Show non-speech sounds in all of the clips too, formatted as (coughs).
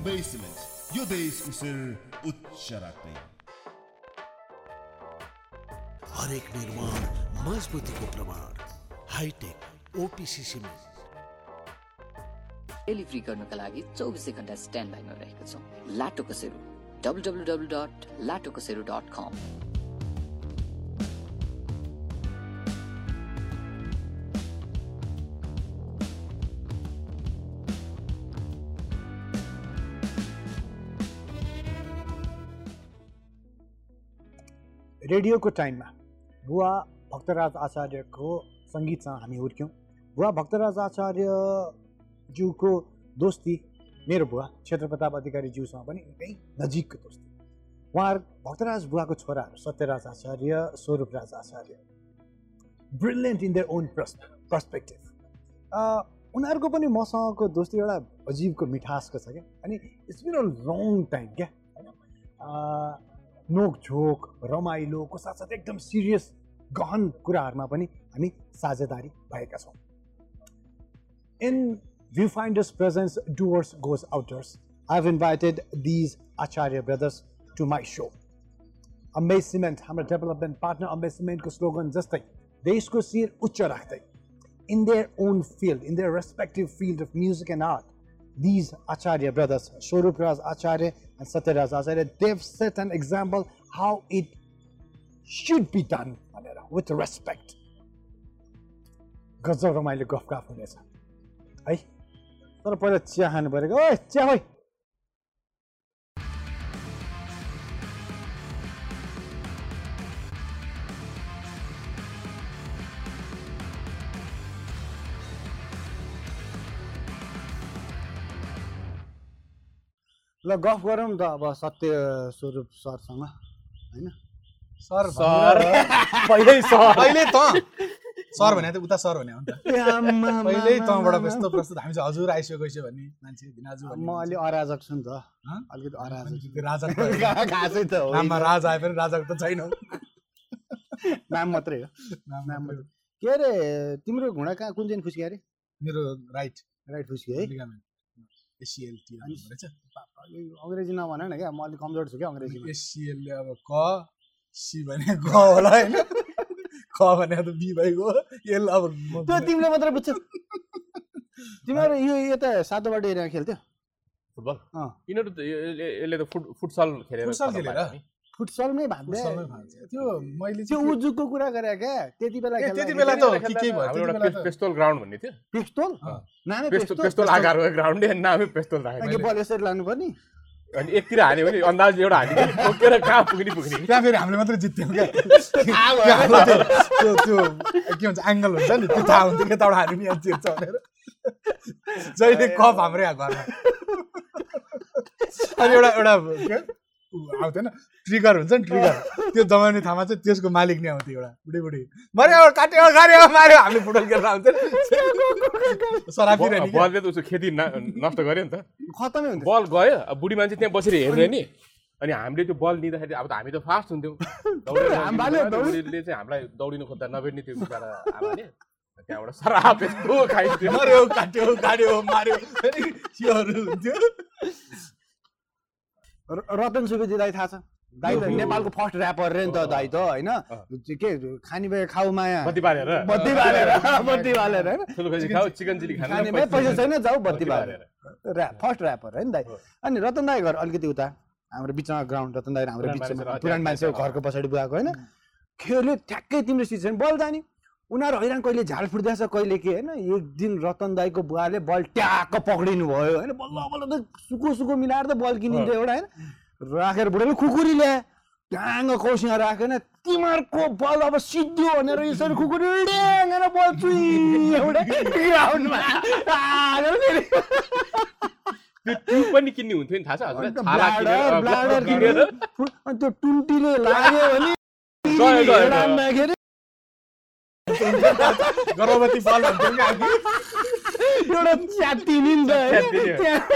अम्बेसमेन्ट यो देशको शिर उच्च राख्दै हरेक निर्माण मजबुतीको प्रमाण। हाइटेक ओपिसी सिमेन्ट डेलिभरी गर्नका लागि चौबिसै घन्टा स्ट्यान्ड बाईमा रहेको छौँ। Lato Kasero W W W dot Lato Kasero dot com रेडियोको टाइममा बुवा भक्तराज आचार्यको सङ्गीतसँग हामी हुर्क्यौँ। बुवा भक्तराज आचार्यज्यूको दोस्ती मेरो बुवा क्षेत्रप्रताप अधिकारी ज्यूसँग पनि निकै नजिकको दोस्ती। उहाँहरू भक्तराज बुवाको छोराहरू Satyaraj Acharya Swarupraj Acharya. Brilliant in their own pers perspective उनीहरूको पनि मसँगको दोस्ती एउटा अजिबको मिठासको छ क्या। अनि it's been a long time क्या होइन? नोकझोक रमाइलोको साथसाथै एकदम सिरियस गहन कुराहरूमा पनि हामी साझेदारी भएका छौँ। In view finders presence doers goes outers I have invited these Acharya brothers to my show Ambe cement हाम्रो डेभलपमेन्ट पार्टनर अम्बे सिमेन्टको स्लोगन जस्तै देशको शिर उच्च राख्दै। In their own field in their respective field of music and art these Acharya brothers Swaroop Raj Acharya Satyaraj Acharya they've set an example how it should be done भनेर with respect गजब रमाइलो गफ गफ हुनेछ है तर पहिला चिया परेको ओ चिया है ल गफ गरौँ त अब सत्य स्वरूप सरसँग होइन? Sir sir. (laughs) पहिल्यै सर। अहिले त। सर भने त उता सर भने हो नि त पहिल्यै तँबाट यस्तो प्रस्तुत हामी चाहिँ हजुर आइसकेको छ भन्ने मान्छे भिनाजु म अलि अराजक छु नि त? अलिकति अराजक। राजा (laughs) खासै त हो नाममा राज आए पनि राजाको त छैन। (laughs) नाम मात्रै हो। नाम नाम मात्रै। के अरे तिम्रो घुँडा कहाँ कुन चाहिँ फुस्क्यो अरे? मेरो राइट। राइट फुस्क्यो है। एसिएलटी अङ्ग्रेजी नभन न क्या म अलिक कमजोर छु क्या अङ्ग्रेजीमा। एसिएलले अब क सी भने ग होला होइन। क भने त बी भइगयो एल अब त्यो तिमीले मात्रै बुझ्छौ। तिमीहरू (laughs) यो यता सातोबाट एरिया खेल्थ्यो। फुटबल? अँ। यिनीहरू त यसले त फुट फुटसल खेलेर फुटसल खेलेर? फुटसलमै भाग्दै भाग्छ। त्यो मैले त्यो चाहिँ उजुकको कुरा गरे क्या त्यति बेला त्यति बेला त के के भयो? पेस्तोल ग्राउन्ड भन्ने थियो। पिस्तोल। नामै पेस्तोल पिस्तोल? आकारको ग्राउन्ड नामै पेस्तोल राखेको बल यसरी लानुपर्ने अनि एकतिर हान्यो भने अन्दाज एउटा हान्यो ठोकेर कहाँ पुग्ने पुग्ने? नि। त्यहाँ फेरि हामीले मात्रै जित्थ्यौँ क्या। (laughs) त्यो त्यो के भन्छ एङ्गल हुन्छ नि त्यो थाहा हुन्थ्यो यताबाट हाल्यो नि यहाँ जित्छ भनेर। जहिले कप हाम्रै घरमा अनि एउटा एउटा (laughs) आउँथेन ट्रिगर हुन्छ नि ट्रिगर त्यो दबाउने ठाउँमा चाहिँ त्यसको मालिक नै आउँथ्यो एउटा। बुढी बुढी। मऱ्यो काट्यो गाड्यो माऱ्यो हामीले फुटबल खेलेर आउँथ्यो। बलले त उसको खेती न- नष्ट गर्यो नि त। खतमै हुन्छ बल गयो अब बुढी मान्छे त्यहाँ बसेर हेर्ने नि। अनि हामीले त्यो बल लिँदाखेरि अब त हामी त फास्ट हुन्थ्यौँ। (laughs) चाहिँ हामीलाई दौडिनु खोज्दा नभेट्ने त्यो बिचरा आमाले। त्यहाँबाट सराप यस्तो खाइदियो मऱ्यो काट्यो गाड्यो माऱ्यो त्योहरू हुन्थ्यो। रतन सुवेदी दाई थाहा छ। दाई त नेपालको फर्स्ट ऱ्यापर रे नि त दाई त होइन? के खाने भए खाऊ माया। बत्ती बालेर। बत्ती बालेर बत्ती बालेर होइन? खानु भए पैसा छैन जाऊ बत्ती बालेर। ऱ्याप फर्स्ट ऱ्यापर होइन दाई। अनि रतन दाई घर अलिकति उता हाम्रो बिचमा ग्राउन्ड रतन दाई हाम्रो बिचमा पुरानो मान्छे घरको पछाडि गएको होइन? खेल्यो ठ्याक्कै तिम्रो सिजन बल जाने। उनीहरू हैरान कहिले झाल फुट्दैछ कहिले के होइन? एक दिन रतन दाईको बुवाले बल ट्याक्क पक्रिनु भयो होइन? बल्ल बल्ल त सुको सुको मिलाएर त बल किनिन्छ एउटा होइन? राखेर बुढाले खुकुरी ल्याए ट्याङ्ग कौसीमा राखेन तिमीहरूको बल अब सिद्धियो भनेर यसरी खुकुरी ड्याङ्गेर बल एउटा फेरि। त्यो पनि किन्ने हुन्थ्यो नि थाहा छ? त्यो टुन्टीले लाग्यो भने गयो, गयो, गयो। राम्दाखेरि गर्भवती क्या हामी एउटा च्यातिनी नि त होइन? च्यातिने। त्यहाँ-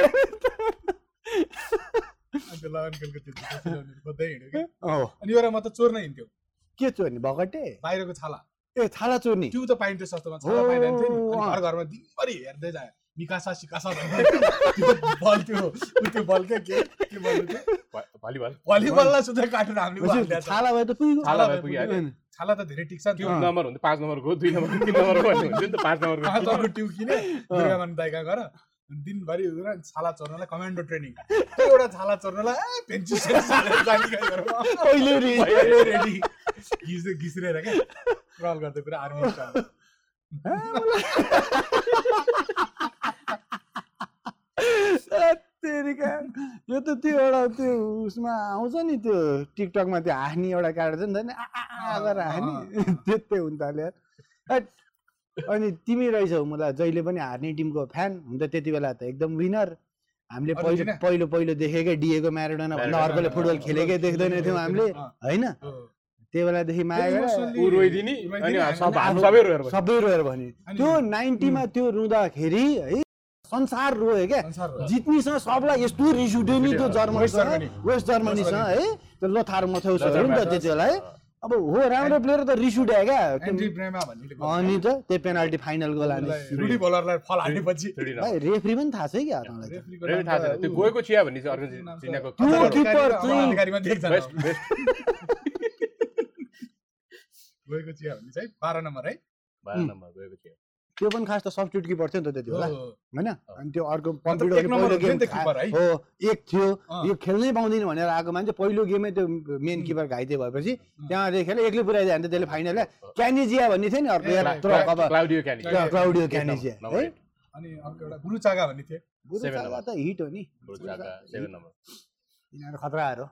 अन्त लगन खेलको त्यो जुत्ता सिलाउनेहरू खोज्दै हिँड्यो क्या। औ, अनि एउटा म त चोर्न हिँड्थ्यो। के चोर्ने भगटे? बाहिरको छाला। ए छाला चोर्ने त्यो त पाइन्थ्यो सस्तोमा छाला पाइरहन्थ्यो नि। घर घरमा दिनभरि हेर्दै जायो। मिकासा सिकासा बल त्यो उ त्यो बल के? के भलिबल। भलिबललाई सुधै काटेर हामीले। छाला भए त पुग्यो छाला भए पुगिहाल्यो। छाला त धेरै टिक्छ त्यो नम्बर हुन्छ पाँच नम्बरको दुई नम्बरको तिन नम्बरको भन्ने हुन्छ नि त पाँच नम्बरको। पाँचको ट्युब किने? दुर्गामान दाइका गएर दिनभरि छाला चोर्नलाई कमान्डो ट्रेनिङ। त्यो एउटा छाला चोर्नलाई रेडी घिच्दै घिच्रेर क्या। क्रल गर्दै पुरा आर्मी (laughs) स्टाइल तेरिका। यो त त्यो एउटा त्यो उसमा आउँछ नि त्यो टिकटकमा त्यो हाँस्ने एउटा काटेर छ नि त नि आ, आ, आ गरेर हाँस्ने (laughs) त्यस्तै अलिक हैट। अनि तिमी रहेछौ मलाई जहिले पनि हार्ने टिमको फ्यान हुन त त्यति बेला त एकदम विनर हामीले पहिलो? पहिलो पहिलो देखेकै डिएको म्याराडोना भन्दा अर्कोले फुटबल खेलेकै देख्दैन थियौँ हामीले। होइन? त्यो बेलादेखि माया सब रोएर भने। त्यो नाइन्टीमा त्यो रुँदाखेरि है संसार रोयो क्या। जित्नीसँग सबलाई यस्तो रिस उठ्यो नि त्यो वेस्ट जर्मनीसँग जर्मनी। वेस्ट जर्मनीसँग है? त्यो लोथार मथौसहरू नि त त्यति बेला है अब हो राम्रो प्लेयर त रिस उठ्यो क्या अनि त त्यो पेनाल्टी फाइनल गोल रेफ्री पनि थाहा छ गएको चिया भन्ने (laughs) गएको चिया भन्ने चाहिँ बाह्र नम्बर है। बाह्र नम्बर गएको चिया। त्यो पनि खास त सब्स्टिट्युट किपर थियो नि त त्यति बेला हो। होइन? अनि त्यो अर्को है? एक थियो। यो खेल्नै पाउँदैन भनेर आएको मान्छे पहिलो गेमै त्यो मेन किपर घाइते भएपछि त्यहाँदेखि खेल एक्लै पुऱ्याइदियो भने त त्यसले फाइनल क्यानिजिया भन्ने थियो नि अर्को क्यानिजिया है? अनि अर्को एउटा गुरुचागा भन्ने थियो। बुरुचागा त हिट हो नि। Burruchaga, seven number. यिनीहरू खतराहरू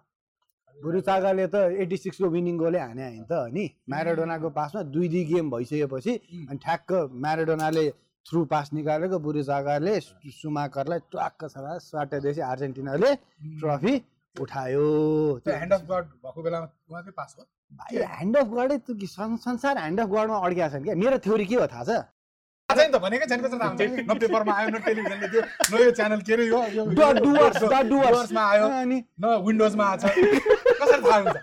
बुरुचागाले त एट्टी सिक्सको विनिङ गोलै हाने होइन त नि? म्याराडोनाको पासमा दुई दुई गेम भइसकेपछि अनि ठ्याक्क म्याराडोनाले थ्रु पास निकालेको बुरुचागाले सुमाकरलाई ट्वाक्क सभा स्वाटेपछि अर्जेन्टिनाले ट्रफी उठायो। त्यो ह्यान्ड अफ गड भएको बेलामा उहाँकै पास हो? भाइ ह्यान्ड अफ गडै संसार ह्यान्ड अफ गडमा अड्किया छन् क्या? मेरो थ्योरी के हो थाहा छ? छैन त भनेकै छैन कसरी न पेपरमा आयो न टेलिभिजनले त्यो न यो च्यानल के अरे यो डुवर्समा आयो न विन्डोजमा आएको छ कसरी थाहा हुन्छ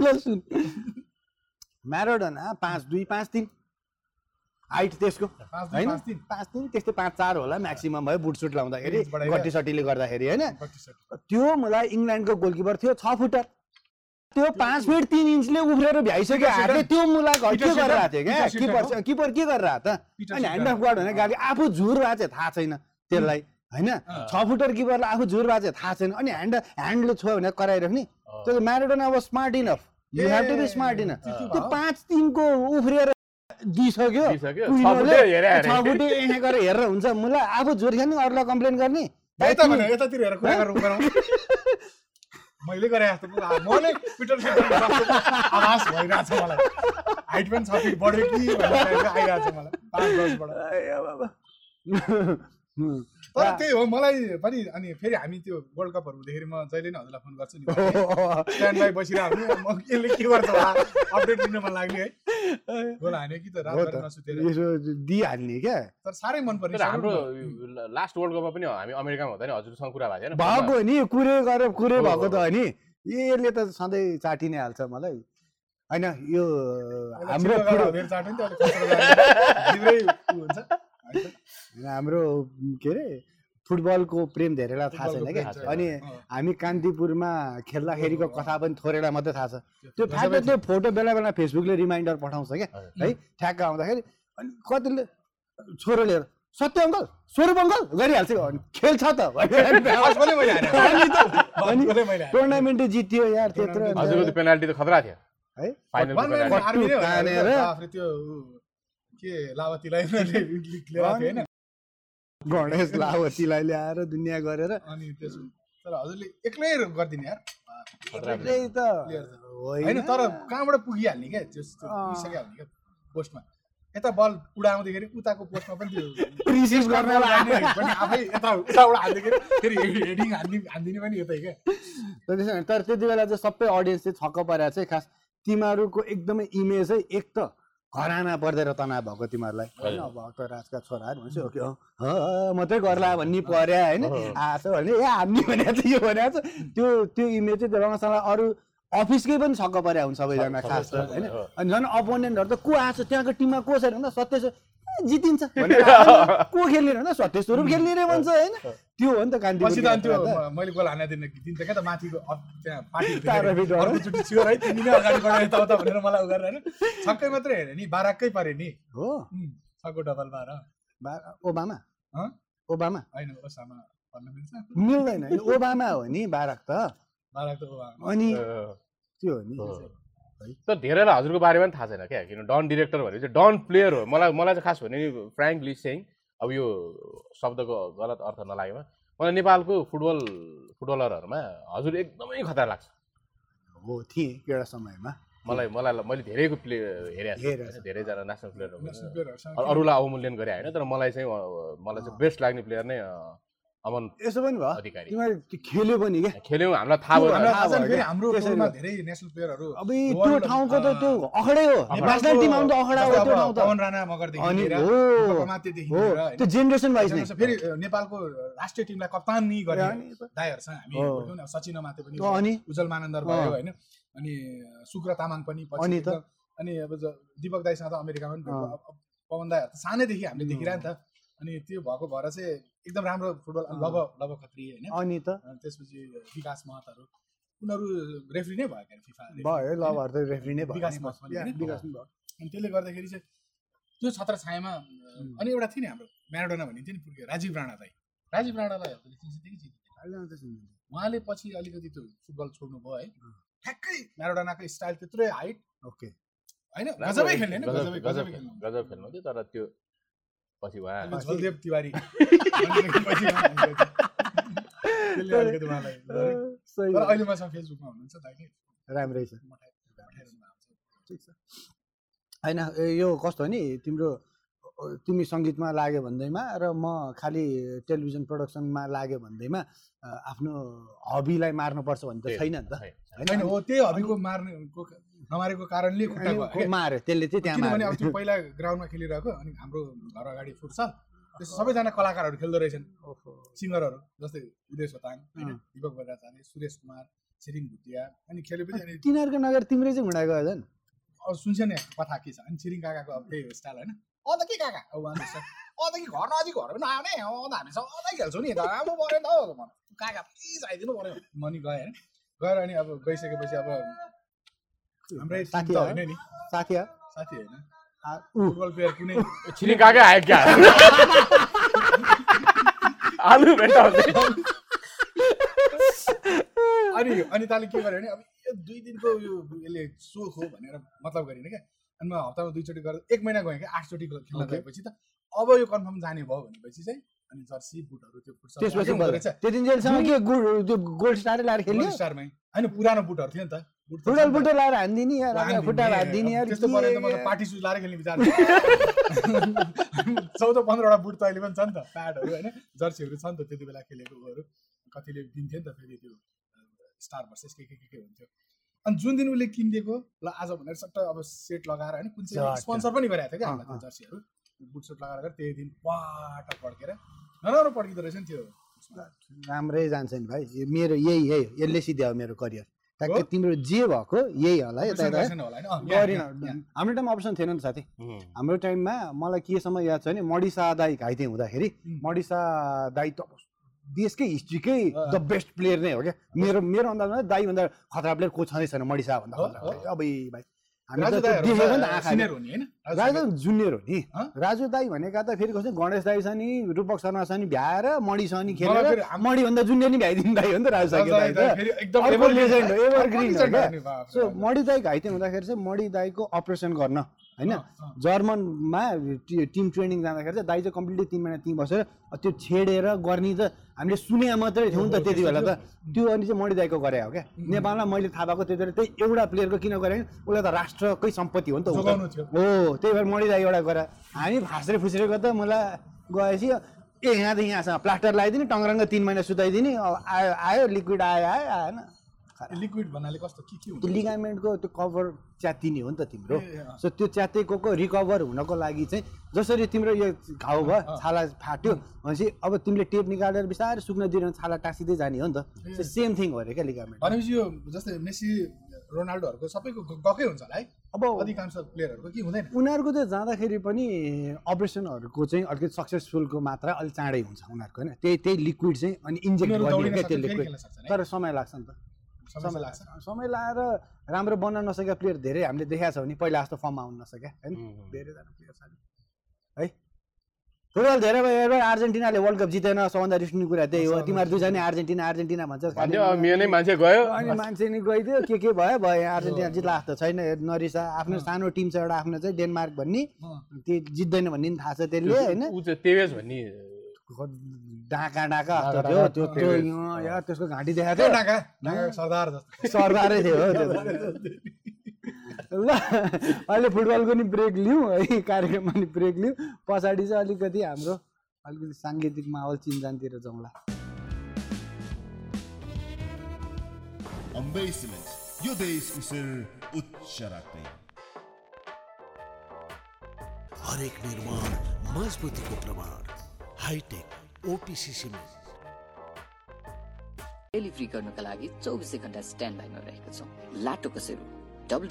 ल सुन म्याराडोना पाँच दुई पाँच तिन हाइट त्यसको होइन पाँच तिन पाँच तिन त्यस्तै पाँच चार होला म्याक्सिमम् भयो बुट सुट लाउँदाखेरि। गट्टी सट्टीले गर्दाखेरि होइन? त्यो मलाई इङ्ल्यान्डको गोलकिपर थियो छ फुटर त्यो पाँच फिट तिन इन्चले उफ्रेर भ्याइसक्यो हातले? त्यो मुला के गरिरहेको? थियो क्या किपर हो? किपर के गरिरहेको त अनि। ह्यान्ड अफ गार्ड भने गाली आफू झुर भएको चाहिँ थाहा छैन त्यसलाई होइन? छ फुटर किपरलाई आफू भएको चाहिँ थाहा छैन। अनि ह्यान्ड ह्यान्डले छोयो भने कराइराख्ने त्यो म्याराडोना अब smart enough you have to be smart enough त्यो। पाँच तिनको उफ्रिएर दिइसक्यो। छ फुटे यहाँ गरेर हेरेर हुन्छ। मलाई आफू झुर खाने अरूलाई कम्प्लेन गर्ने। यतातिर हेरेर कुरा गरौँ मैले गरे जस्तो मैले जस्तो आभास भइरहेको छ मलाई। हाइट पनि छ फिट बढ्यो कि भन्ने आइरहेको छ मलाई। पाँच दसबाट। तर त्यही हो मलाई पनि अनि फेरि हामी त्यो वर्ल्ड कपहरू हुँदाखेरि म जहिले नै हजुरलाई फोन गर्छु नि स्ट्यान्ड बाई बसिरहेको हुने म यसले के गर्छ होला अपडेट दिन मन लाग्ने है। (laughs) गोल हान्यो कि त हो रातभरि त। नसुतेर। दिइहाल्ने क्या। तर साह्रै मन पर्ने हाम्रो लास्ट वर्ल्ड कपमा पनि हामी अमेरिकामा हुँदा नि हजुरसँग कुरा भएको थिएन भएको नि कुरे गरेर कुरे हो, भएको त हो। हो नि। यसले त सधैँ चाटि नै हाल्छ मलाई। होइन यो हाम्रो (laughs) हाम्रो के अरे फुटबलको प्रेम धेरैलाई थाहा छैन क्या। अनि। हामी कान्तिपुरमा खेल्दाखेरिको कथा पनि थोरैलाई मात्रै थाहा छ त्यो ठ्याक्क त्यो फोटो बेला बेला फेसबुकले रिमाइन्डर पठाउँछ क्या है ठ्याक्क आउँदाखेरि अनि कतिले छोरो लिएर सत्य अङ्कल स्वरूप अङ्कल गरिहाल्छ अनि खेल्छ (laughs) त। अनि। टुर्नामेन्टै जित्यो यार त्यत्रो पेनाल्टी त खतरा थियो है तानेर। त्यो के लावतीलाई उनीहरूले लिएको थियो होइन गणेश लावतीलाई ल्याएर दुनियाँ गरेर। अनि त्यसो तर हजुरले एक्लै गरिदिने यार। त्यही त। होइन। तर कहाँबाट पुगिहाल्ने क्या? त्यो त्यो अँ। पुगिसकिहाल्ने क्या पोस्टमा। यता बल उडाउँदाखेरि उताको पोस्टमा पनि त्यो रिसिभ गर्ने (laughs) आफै यता उताबाट हान्दाखेरि फेरि हेडिङ हान्ने हानिदिने पनि यतै क्या। त्यसो तर त्यति बेला चाहिँ सबै अडियन्स चाहिँ छक्क परेको चाहिँ खास तिमीहरूको एकदमै इमेज चाहिँ एक त। घराना पर्दैन तनाव भएको तिमीहरूलाई। होइन अब त राजका छोराहरू भनेपछि ओके मात्रै गर्ला भन्ने पर्या होइन? आएको भने ए हान्ने भनेको छ यो भनेको छ। त्यो त्यो इमेज चाहिँ रङसाला अरू अफिसकै पनि छक्क परे हुन्छ सबैजना खास त होइन? अनि झन् अपोनेन्टहरू त को आएको छ त्यहाँको टिममा को छ भन्दा सत्य छ। जितिन्छ (laughs) को खेल्ने र सत्य स्वरूप खेल्ने रे भन्छ होइन। (laughs) त्यो हो नि त कान्ति पछि त अनि त्यो मैले गोल हानेर दिन दिन्छ क्या त माथिको त्यहाँ पार्टी (laughs) तारा भित्र, है? अर्कोचोटि छियो है तिमी नै अगाडि बढायो यताउता भनेर मलाई उ गरेर होइन। छक्कै मात्रै हेऱ्यो नि बाराकै पऱ्यो नि। हो। छक्को डबल बाह्र। ओबामा? हँ? ओबामा? होइन ओसामा भन्न मिल्छ। मिल्दैन यो ओबामा हो नि बाराक त। बाराक त ओबामा। अनि। त्यो हो नि। तर धेरैलाई हजुरको बारेमा पनि थाहा छैन क्या किन डन डिरेक्टर भनेपछि चाहिँ डन प्लेयर हो। मलाई मलाई चाहिँ खास भने नि फ्रेङ्कली सेङ। अब यो शब्दको गलत अर्थ नलागेमा। मलाई नेपालको फुटबल फुटबलरहरूमा हजुर एकदमै खतरा लाग्छ। हो थिएँ एउटा समयमा। मलाई मलाई मैले धेरैको प्ले हेरेको छु। धेरैजना नेसनल प्लेयरहरू अरूलाई अवमूल्यन गरे होइन? तर मलाई चाहिँ मलाई चाहिँ बेस्ट लाग्ने प्लेयर नै अमन यसो पनि भयो अधिकारी तिमीहरू खेल्यो पनि क्या खेल्यौँ हामीलाई थाहा भयो? हाम्रो। धेरै नेसनल प्लेयरहरू अब त्यो ठाउँको त त्यो अखडै हो नेसनल टिम आउनु त अखडा हो त्यो अब ठाउँ त पवन राणा मगरदेखि अनि लिएर हो लिएर। त्यो जेनेरेसन वाइज नै फेरि नेपालको राष्ट्रिय टिमलाई कप्तानी गरे दाईहरूसँग हामी। हुर्क्यौँ नि, अब सचिन माते पनि अनि उज्जवल मानन्दर। भयो होइन अनि शुक्र तामाङ पनि पछि अनि त? अनि अब दिपक दाईसँग त अमेरिकामा पनि। अब- अब पवन दाईहरू त सानैदेखि हामीले उम्. देखिरह नि त अनि त्यो भएको भएर चाहिँ एकदम राम्रो फुटबल। लभ लभ खत्री होइन। अनि त? त्यसपछि विकास महतहरू। उनीहरू रेफ्री नै भयो क्या फिफा? भयो है लभहरू त रेफ्री नै भयो। विकास होइन? विकास भयो। अनि त्यसले गर्दाखेरि चाहिँ त्यो छत्र छायामा. अनि एउटा थियो नि हाम्रो म्याराडोना भनिन्थ्यो नि पुर्ख्यो राजीव राणा दाई। राजीव राणालाई। उहाँले पछि अलिकति त्यो फुटबल छोड्नु भयो है। ठ्याक्कै म्याराडोनाको स्टाइल त्यत्रै हाइट। ओके। होइन? गजबै खेल्ने गजब खेल्नु खेल्नु गजब खेल्नु थियो तर त्यो पछि (laughs) उहाँ तिवारी। अहिले मसँग फेसबुकमा हुनुहुन्छ राम्रै छ। होइन ए, यो कस्तो नि? तिम्रो तिमी सङ्गीतमा लाग्यो भन्दैमा र म खालि टेलिभिजन प्रडक्सनमा लाग्यो भन्दैमा आफ्नो हबीलाई मार्नुपर्छ भन्ने त छैन नि त। होइन हो त्यही हबीको मार्नेको नमारेको कारणले। मार्यो त्यसले चाहिँ त्यहाँ किनभने अब मार्यो त्यो पहिला ग्राउन्डमा खेलिरहेको अनि हाम्रो घर अगाडि फुटसल। त्यस सबैजना कलाकारहरू खेल्दो रहेछन्। सिङ्गरहरू जस्तै उदय सोताङ होइन। दिपक बजाचार्य सुरेश कुमार छिरिङ भुटिया अनि खेलेपछि अनि तिनीहरूको नगएर तिम्रै चाहिँ घुँडा गयो झन् अब सुन्छ नि कथा के छ? अनि छिरिङ काकाको अब त्यही स्टाइल होइन? अन्त के काका? अब उहाँ अन्त कि घर नजिक घर पनि आयो नि। अन्त हामी सधैँ खेल्छौँ नि। त आमा पऱ्यो नि त हौ। काका प्लिज आइदिनु पऱ्यो। म नि गएँ होइन? गएर अनि अब गइसकेपछि अब हाम्रै साथी? होइन नि। साथी हो? साथी होइन। आ, ऊ। फुटबल प्लेयर कुनै। छिरिङ काकै आयो क्या? (laughs) आलु भेट्टाउँदै अनि अनि ताले के गर्यो भने अब यो दुई दिनको यो यसले सोख हो भनेर मतलब गरिनँ क्या। अनि म हप्तामा दुईचोटि गरेर एक महिना गएँ क्या आठचोटि खेल्न. गएपछि त अब यो कन्फर्म जाने भयो भनेपछि चाहिँ अनि जर्सी बुटहरू त्यो। रहेछ त्यो गोल्ड स्टारै लाएर गोल्ड स्टारमै होइन पुरानो बुटहरू थियो नि त फुटबल। बुटो लाएर हानिदिने यार खुट्टा हानिदिने यार त्यस्तो पऱ्यो त म त यार। पार्टी सुज लाएर खेल्ने विचार (laughs) चौध पन्ध्रवटा बुट त अहिले पनि छ नि त प्याडहरू होइन जर्सीहरू छ नि त त्यति बेला खेलेको उयोहरू कतिले दिन्थ्यो नि त फेरि त्यो स्टार भर्सेस के के के के हुन्थ्यो अनि जुन दिन उसले किनिदिएको ल आज भनेर सट्ट अब सेट लगाएर होइन कुन चाहिँ। स्पोन्सर पनि गरेको थियो क्या हामीलाई त्यो। जर्सीहरू बुट सुट लगाएर गएर त्यही दिन वाट पड्केर नराम्रो पड्किँदो रहेछ नि त्यो। राम्रै जान्छ नि भाइ यो मेरो यही यही यसले सिध्यायो मेरो करियर ट्याक्कै हो? तिम्रो जे भएको यही होला यता। हाम्रो टाइममा अप्सन थिएन नि त साथी हाम्रो टाइममा मलाई केसम्म याद छ भने मडिसा दाई घाइते हुँदाखेरि. मडिसा दाई त देशकै हिस्ट्रीकै। द बेस्ट प्लेयर नै हो क्या मेरो मेरो अन्दाजमा दाईभन्दा खतरा प्लेयर को छँदै छैन मडिसा भन्दा। अब भाइ हामी त देखेको नि त त राजु दाई जुनियर हो नि? राजु दाई भनेका त फेरि कस्तो गणेश दाई छ नि रूपक शर्मा छ नि भ्याएर मणि छ नि खेलेर मणिभन्दा जुनियर नि भ्याइदिनु दाई हो नि त राजु दाई त त। सो। मणि दाई घाइते हुँदाखेरि चाहिँ मणि दाईको अपरेसन गर्न होइन। जर्मनमा टिम ट्रेनिङ जाँदाखेरि चाहिँ दाई चाहिँ कम्प्लिटली तिन महिना त्यहीँ बसेर त्यो छेडेर गर्ने त हामीले सुने मात्रै थियौँ नि त त्यति बेला त। त्यो अनि चाहिँ मणि दाईको गरे हो क्या? नेपालमा मैले थाहा भएको त्यति बेला त्यही एउटा प्लेयरको किन गरेँ उसलाई त राष्ट्रकै सम्पत्ति हो नि त त। हो त्यही भएर दाई एउटा गरे हामी फास्रे फुस्रेको त मलाई गएपछि ए यहाँ त यहाँसँग प्लास्टर लगाइदिने टङ्ग्रङ्ग तिन महिना सुताइदिने अब आयो आयो लिक्विड आयो आयो आएन लिक्विड भन्नाले कस्तो के के त्यो लिगामेन्टको त्यो कभर च्यातिने हो नि त तिम्रो। सो त्यो च्यातेको रिकभर हुनको लागि चाहिँ जसरी तिम्रो यो घाउ भयो। छाला फाट्यो भनेपछि अब तिमीले टेप निकालेर बिस्तारै सुक्न दिएर छाला टाँसिँदै जाने हो नि त। सेम थिङ हो अरे क्या लिगामेन्ट भनेपछि यो जस्तै मेसी रोनाल्डोहरूको सबैको गएकै हुन्छ होला है। अब अधिकांश प्लेयरहरूको कि हुँदैन? उनीहरूको चाहिँ जाँदाखेरि पनि अपरेसनहरूको चाहिँ अलिकति सक्सेसफुलको मात्रा अलिक चाँडै हुन्छ उनीहरूको होइन? त्यही त्यही लिक्विड चाहिँ अनि इन्जेक्ट गर्ने त्यो लिक्विड? तर समय लाग्छ नि त। समय लाग्छ। समय लगाएर राम्रो बन्न नसकेका प्लेयर धेरै हामीले देखाएको छ भने पहिला जस्तो फर्ममा आउन नसक्या होइन? धेरैजना प्लेयर छ है? फुटबल धेरै भयो अर्जेन्टिनाले वर्ल्ड कप जितेन सबभन्दा रिस कुरा त्यही हो। तिमीहरू दुईजना अर्जेन्टिना अर्जेन्टिना भन्छ भन्थ्यो अब मेनै मान्छे गयो। अनि मान्छे नि गइदियो के के भयो भयो यहाँ अर्जेन्टिना जित्ला जस्तो छैन नरिसा आफ्नो सानो टिम छ एउटा आफ्नो चाहिँ डेनमार्क भन्ने। त्यो जित्दैन भन्ने पनि थाहा छ त्यसले होइन? डाका डाका थियो त्यो त्यो त्यसको घाँटी देखाएको थियो। सरदार जस्तो। सरदारै थियो (laughs) (laughs) ल अहिले फुटबलको नि ब्रेक लिउँ है कार्यक्रममा नि ब्रेक लिउँ। पछाडि चाहिँ अलिकति हाम्रो अलिकति साङ्गीतिक माहौल चिन्जानतिर जाउँला। अम्बेसमेन्ट यो देशको शिर उच्च राख्दै। हरेक निर्माण मजबुतीको प्रमाण। Hi tech OPC cement. डेलिभरी गर्नुका लागि चौबिसै घन्टा स्ट्यान्ड बाईमा रहेका छौँ। लाटो कसेरो कम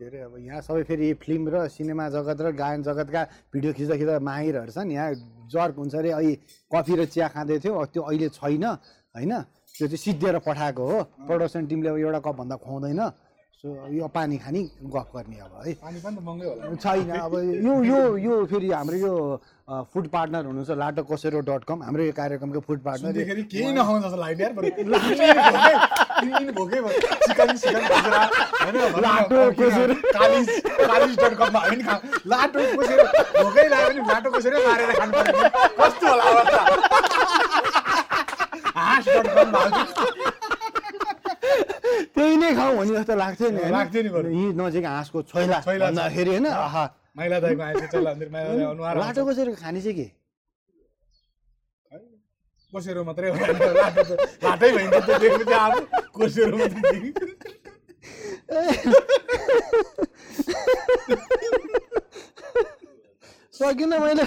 के अरे अब यहाँ सबै फेरि फिल्म र सिनेमा जगत र गायन जगतका भिडियो खिच्दा खिच्दा माहिरहरू छन्। यहाँ जर्क हुन्छ अरे अहिले कफी र चिया खाँदै थियो। त्यो अहिले छैन होइन? त्यो चाहिँ सिद्धिएर पठाएको हो। प्रडक्सन टिमले अब एउटा कपभन्दा खुवाउँदैन। सो यो पानी खानी गफ गर्ने अब है। पानी पनि त महँगै होला। छैन अब यो यो यो फेरि हाम्रो यो फुड पार्टनर हुनुहुन्छ लाटो कोसेरो डट कम हाम्रो यो कार्यक्रमको फुड पार्टनर केही जस्तो लाटो कोसेरो। भोकै लाग्यो भने लाटो कोसेरो मारेर खानु कस्तो होला (laughs) हाँस डट त्यही नै खाउँ भने जस्तो लाग्थ्यो नि? लाग्थ्यो नि। यहीँ नजिक हाँसको छोइला। भन्दाखेरि होइन आहा माइला दाईको अनुहार। लाटो कोसेरो खाने चाहिँ के कोसेरो मात्रै हो लाटो भइन्छ चाहिँ आफू कोसेरो। सकिनँ मैले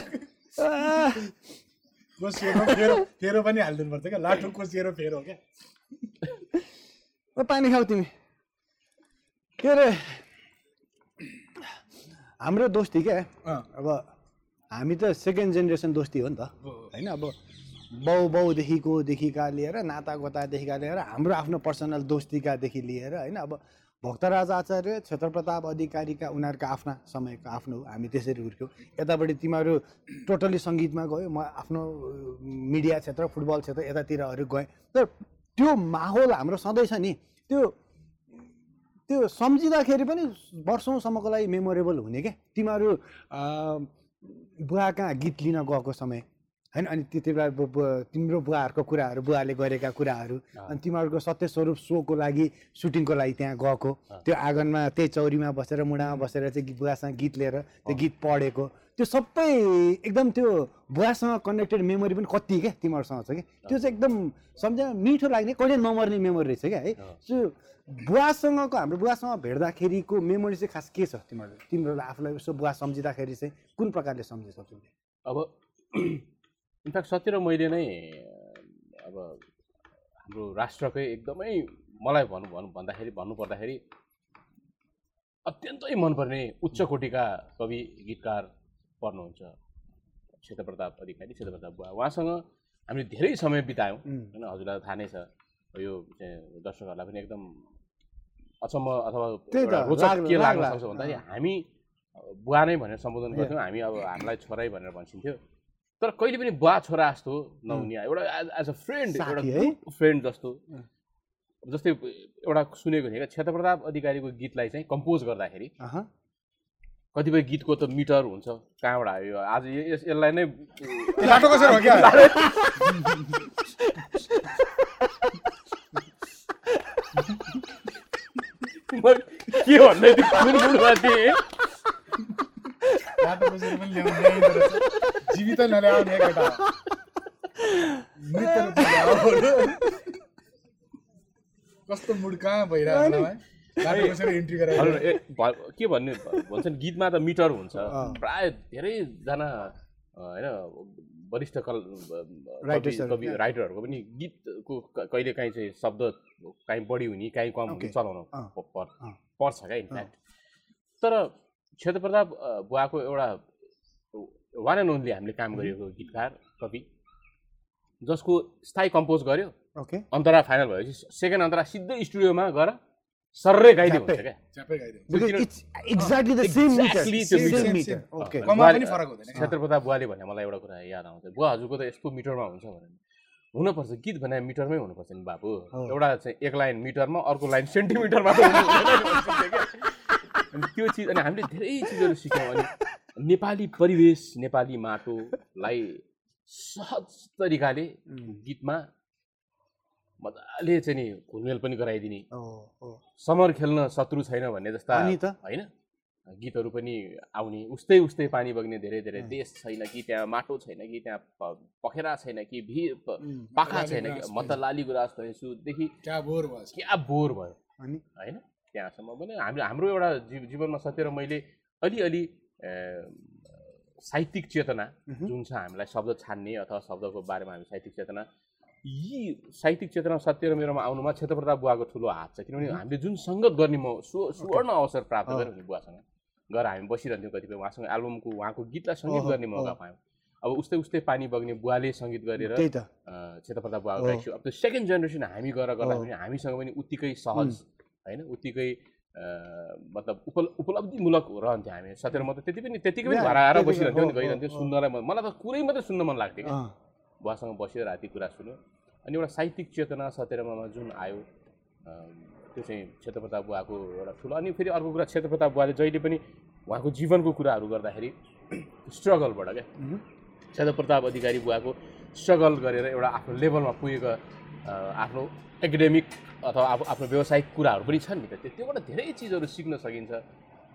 कोसेरो फेरो फेरो पनि हालिदिनु पर्छ क्या लाटो कोसेरो फेरो क्या ओ, पानी खाऊ तिमी। के अरे? हाम्रो दोस्ती क्या। अब हामी त सेकेन्ड जेनेरेसन दोस्ती हो नि त। होइन अब बाउ बाउदेखिकोदेखिका लिएर नाता गोतादेखिका लिएर हाम्रो आफ्नो पर्सनल दोस्तीकादेखि लिएर होइन अब भक्तराज आचार्य क्षेत्रप्रताप अधिकारीका उनीहरूका आफ्ना समयको आफ्नो हामी त्यसरी हुर्क्यौँ। यतापट्टि तिमीहरू टोटल्ली सङ्गीतमा गयो म आफ्नो मिडिया क्षेत्र फुटबल क्षेत्र यतातिरहरू गएँ। तर त्यो माहौल हाम्रो सधैँ छ नि त्यो त्यो सम्झिँदाखेरि पनि वर्षौँसम्मको लागि मेमोरेबल हुने क्या तिमीहरू बुवा कहाँ गीत लिन गएको समय होइन? अनि त्यति बेला तिम्रो बुवाहरूको कुराहरू बुवाले गरेका कुराहरू अनि तिमीहरूको सत्यस्वरूप सोको लागि सुटिङको लागि त्यहाँ गएको। त्यो आँगनमा त्यही चौरीमा बसेर मुढामा बसेर चाहिँ बुवासँग गीत लिएर त्यो गीत पढेको। त्यो सबै एकदम त्यो बुवासँग कनेक्टेड मेमोरी पनि कति क्या तिमीहरूसँग छ कि? त्यो चाहिँ एकदम सम्झना मिठो लाग्ने कहिले नमर्ने मेमोरी रहेछ क्या है? त्यो बुवासँगको हाम्रो बुवासँग भेट्दाखेरिको मेमोरी चाहिँ खास के छ तिमीहरू तिमीहरूलाई आफूलाई यसो बुवा सम्झिँदाखेरि चाहिँ कुन प्रकारले सम्झिन्छौ तिमीले अब इनफ्याक्ट सत्य र मैले नै अब हाम्रो राष्ट्रकै एकदमै मलाई भनु भनु भन्दाखेरि भन्नुपर्दाखेरि अत्यन्तै मनपर्ने उच्च कोटिका कवि गीतकार पर्नुहुन्छ। क्षेत्रप्रताप अधिकारी क्षेत्रप्रताप बुवा। उहाँसँग हामीले धेरै समय बितायौँ। होइन हजुरलाई थाहा नै छ। यो चाहिँ दर्शकहरूलाई पनि एकदम अचम्म अथवा रोचक के लाग्न। सक्छ भन्दाखेरि हामी बुवा नै भनेर सम्बोधन गर्थ्यौँ। हामी अब हामीलाई छोरै भनेर भन्छिन्थ्यो तर कहिले पनि बुवा छोरा जस्तो नहुने एउटा एज अ फ्रेन्ड एउटा? फ्रेन्ड जस्तो जस्तै एउटा सुनेको थिएँ क्या क्षेत्रप्रताप अधिकारीको गीतलाई चाहिँ कम्पोज गर्दाखेरि। कतिपय गीतको त मिटर हुन्छ कहाँबाट आयो? आज यसलाई नै (laughs) (laughs) के भन्दै थिएँ लाटो कोसेरो पनि रहेछ जीवित नल्याउने केटा मृत। कस्तो मुड कहाँ भइरहेको के भन्ने भन्छ नि गीतमा त मिटर हुन्छ प्राय धेरैजना होइन वरिष्ठ कल कवि. राइटरहरूको पनि गीतको क- कहिले काहीँ चाहिँ शब्द काहीँ बढी हुने काहीँ कम हुने. चलाउनु। पर्छ क्या इनफ्याक्ट तर क्षेत्र प्रताप बुवाको एउटा वान एन्ड ओन्ली हामीले काम गरेको गीतकार कवि जसको स्थायी कम्पोज गर्यो। ओके। अन्तरा फाइनल भएपछि सेकेन्ड अन्तरा सिधै स्टुडियोमा गएर सर्रै गाइदियो हुन्छ। क्या। क्षेत्र प्रताप बुवाले भने मलाई एउटा कुरा याद आउँछ। बुवा हजुरको त यस्तो मिटरमा हुन्छ भनेर। हुनुपर्छ गीत भने मिटरमै हुनुपर्छ नि बाबु। एउटा चाहिँ एक लाइन मिटरमा अर्को लाइन सेन्टिमिटरमा अनि त्यो चिज अनि हामीले धेरै चिजहरू सिक्यौँ अनि नेपाली परिवेश नेपाली माटोलाई सहज तरिकाले गीतमा मजाले चाहिँ नि घुलमेल पनि गराइदिने। समर खेल्न शत्रु छैन भन्ने जस्ता? होइन गीतहरू पनि आउने। उस्तै उस्तै पानी बग्ने धेरै धेरै देश छैन कि त्यहाँ माटो छैन कि त्यहाँ पखेरा छैन कि प- पाखा छैन कि म त लाली गुराँस भएँछुदेखि क्या बोर भयो। क्या बोर भयो अनि? होइन? त्यहाँसम्म पनि हाम्रो हाम्रो एउटा जीव जीवनमा सत्य र मैले अलिअलि साहित्यिक चेतना जुन छ हामीलाई शब्द छान्ने अथवा शब्दको बारेमा हामी साहित्यिक चेतना यी साहित्यिक चेतना सत्य र मेरोमा आउनुमा क्षेत्र प्रताप बुवाको ठुलो हात छ। किनभने हामीले जुन सङ्गत गर्ने म सु सुवर्ण अवसर प्राप्त नि बुवासँग गएर हामी बसिरहन्थ्यौँ कतिपय उहाँसँग एल्बमको उहाँको गीतलाई सङ्गीत गर्ने मौका। पायौँ। अब उस्तै उस्तै पानी बग्ने बुवाले सङ्गीत गरेर त्यही त। अँ, क्षेत्र प्रताप बुवाको अब त्यो सेकेन्ड जेनेरेसन हामी गएर गर्दाखेरि हामीसँग पनि उत्तिकै सहज होइन? उत्तिकै मतलब उपल उपलब्धिमूलक रहन्थ्यो हामी। सत्य र म त त्यति पनि त्यतिकै पनि त्यतिकै, बसिरहन्थ्यो नि गइरहन्थ्यो। सुन्नलाई मलाई त कुरै मात्रै सुन्न मन लाग्थ्यो क्या। बुवासँग बसेर राति कुरा सुन्यो। अनि एउटा साहित्यिक चेतना सत्यरमा जुन आयो त्यो चाहिँ क्षेत्र प्रताप बुवाको एउटा ठुलो अनि फेरि अर्को कुरा क्षेत्र प्रताप बुवाले जहिले पनि उहाँको जीवनको कुराहरू गर्दाखेरि स्ट्रगलबाट क्या। मह्म। क्षेत्र प्रताप अधिकारी बुवाको स्ट्रगल गरेर एउटा आफ्नो लेभलमा पुगेको आफ्नो एकाडेमिक अथवा अब आफ्नो व्यावसायिक कुराहरू पनि छन् नि त त्यो त्योबाट धेरै चिजहरू सिक्न सकिन्छ।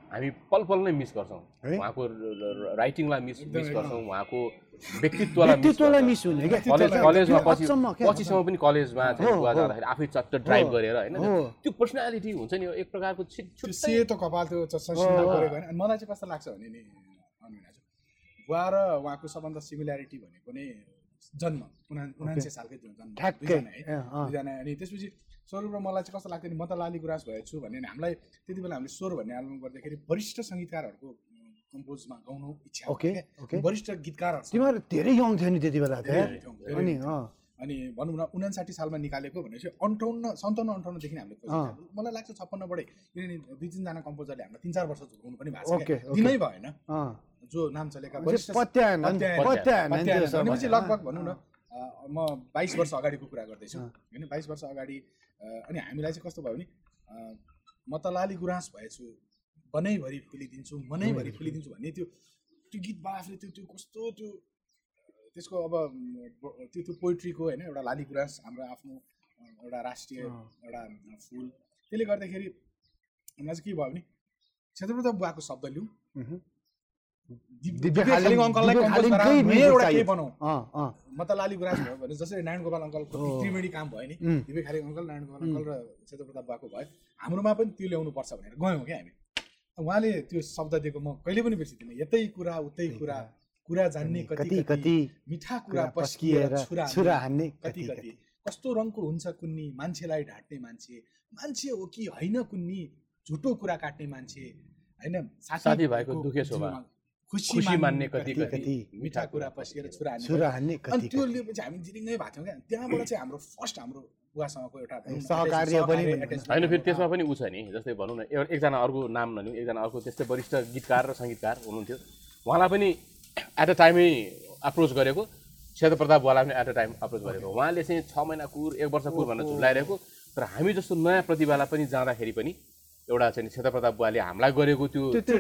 हामी पल पल नै मिस गर्छौँ? उहाँको राइटिङलाई मिस मिस गर्छौँ उहाँको व्यक्तित्वलाई मिस कलेज कलेजमा पछि पछिसम्म पनि कलेजमा चाहिँ बुवा। जाँदाखेरि आफै चट्ट ड्राइभ गरेर होइन। त्यो पर्सनालिटी हुन्छ नि एक प्रकारको सेतो कपाल त्यो मलाई चाहिँ कस्तो लाग्छ भने नि बुवा र उहाँको सबभन्दा सिमिल्यारिटी भनेको नै जन्म। उना उनान्से सालकै जन्म। ठ्याक्कै। दुईजना है। दुईजना। अनि त्यसपछि स्वरूप र मलाई चाहिँ कस्तो लाग्थ्यो भने म त लाली गुराँस भएछु भने नि हामीलाई त्यति बेला हामीले स्वर भन्ने एल्बम गर्दाखेरि वरिष्ठ सङ्गीतकारहरूको कम्पोजमा गाउनु इच्छा ओके। वरिष्ठ गीतकारहरू तिमीहरू धेरै यङ थियो नि त्यति बेला अनि अनि भनौँ न उनासाठी सालमा निकालेको भनेपछि अन्ठाउन्न सन्ताउन्न अन्ठाउन्नदेखि हामीले। मलाई लाग्छ छप्पन्नबाटै किनभने दुई तिनजना कम्पोजरले हामीलाई तिन चार वर्ष झुकाउनु पनि भएको छ। दिनै भएन। जो नाम चलेका लगभग भनौँ न म बाइस वर्ष अगाडिको कुरा गर्दैछु। होइन बाइस वर्ष अगाडि अनि हामीलाई चाहिँ कस्तो भयो भने म त लाली गुराँस भएछु बनैभरि फुलिदिन्छु मनैभरि फुलिदिन्छु भन्ने त्यो त्यो गीत बाफले त्यो त्यो कस्तो त्यो त्यसको अब त्यो त्यो पोइट्रीको होइन एउटा लाली गुराँस हाम्रो आफ्नो एउटा राष्ट्रिय एउटा फुल। त्यसले गर्दाखेरि हामीलाई चाहिँ के भयो भने क्षेत्रप्रताप बुवाको शब्द लिउँ। म त लाली गुराँस भयो भने जसरी नारायण गोपाल अङ्कलको हो। त्रिवेणी काम भयो नि. दिव्य खालिङ अङ्कल नारायण गोपाल अङ्कल र क्षेत्रप्रताप भएको भयो। हाम्रोमा पनि त्यो ल्याउनु पर्छ भनेर गयौँ क्या हामी। उहाँले त्यो शब्द दिएको म कहिले पनि बिर्सिदिनँ। यतै कुरा उतै कुरा कुरा। जान्ने कति कति मिठा कुरा पस्किएर छुरा हान्ने कति कति कस्तो रङको हुन्छ कुन्नी मान्छेलाई ढाँट्ने मान्छे। मान्छे हो कि होइन कुन्नी झुटो कुरा काट्ने मान्छे। होइन साथीभाइको दुखे शोभा। खुसी मान्ने कति कति मिठा कुरा पस्किएर छुरा हान्ने छुरा हान्ने अनि कति। त्यो लिएपछि हामी जिरिङ्गै भएको थियौँ क्या। त्यहाँबाट चाहिँ हाम्रो फर्स्ट हाम्रो बुवासँगको एउटा सहकार्य पनि होइन फेरि त्यसमा पनि ऊ छ नि जस्तै भनौँ न एउटा एकजना अर्को नाम नलिउँ एकजना अर्को त्यस्तै वरिष्ठ गीतकार र सङ्गीतकार हुनुहुन्थ्यो। उहाँलाई पनि एट अ टाइमै अप्रोच गरेको क्षेत्र प्रताप बुवालाई पनि एट अ टाइम अप्रोच गरेको। उहाँले चाहिँ छ महिना कुर एक वर्ष कुर भनेर झुलाइरहेको तर हामी जस्तो नयाँ प्रतिभालाई पनि जाँदाखेरि पनि एउटा चाहिँ क्षेत्र प्रताप बुवाले हामीलाई गरेको त्यो त्यो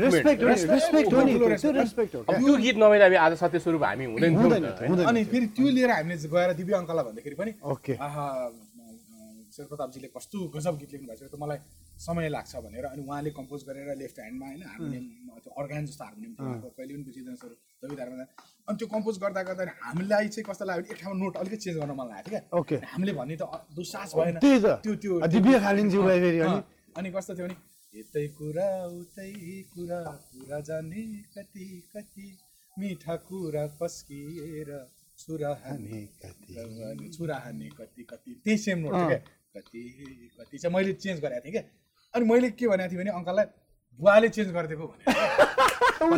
गीत नभए हामी आज सत्य स्वरूप हामी हुँदैन अनि। फेरि त्यो लिएर हामीले गएर दिव्य अङ्कललाई भन्दाखेरि पनि ओके। आहा शेरप्रतापजीले कस्तो गजब गीत लेख्नु भएको छ त मलाई समय लाग्छ भनेर अनि उहाँले कम्पोज गरेर लेफ्ट ह्यान्डमा होइन हार्मोनियम त्यो अर्गान जस्तो हार्मोनियम थियो कहिले पनि बिर्सिँदैन सर दविधारमा अनि त्यो कम्पोज गर्दा गर्दा हामीलाई चाहिँ कस्तो लाग्यो भने एक ठाउँमा नोट अलिकति चेन्ज गर्न मन ओके। क्या हामीले भन्ने त दुस्साहस भएन। त्यो त्यो अनि कस्तो थियो भने यतै कुरा उतै कुरा कुरा जाने कति कति मिठा कुरा पस्किएर छुरा हाने कति। छुरा हाने कति कति त्यही सेम नोट थियो क्या। कति कति चाहिँ मैले चेन्ज गरेको थिएँ क्या। अनि मैले के भनेको थिएँ भने अङ्कललाई बुवाले चेन्ज गरिदिएको (laughs)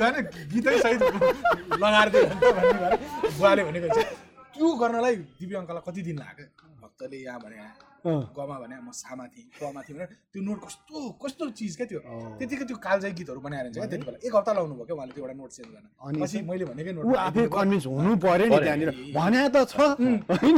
भने गीतै सहित लगाएर दियो बुवाले भनेको चाहिँ त्यो गर्नलाई दिव्य अङ्कललाई कति दिन लाग्यो? भक्तले यहाँ भने गमा भने म सामा थिएँ कमा थिएँ भने त्यो नोट कस्तो कस्तो चिज क्या त्यो। त्यतिकै त्यो कालजयी गीतहरू बनाएर हुन्छ क्या त्यति बेला। एक हप्ता लाउनु भयो क्या उहाँले त्यो एउटा नोट चेन्ज गर्न। अनि पछि मैले भनेकै ऊ आफै नोट कन्भिन्स हुनु पर्यो नि त्यहाँनिर। भने त छ। होइन?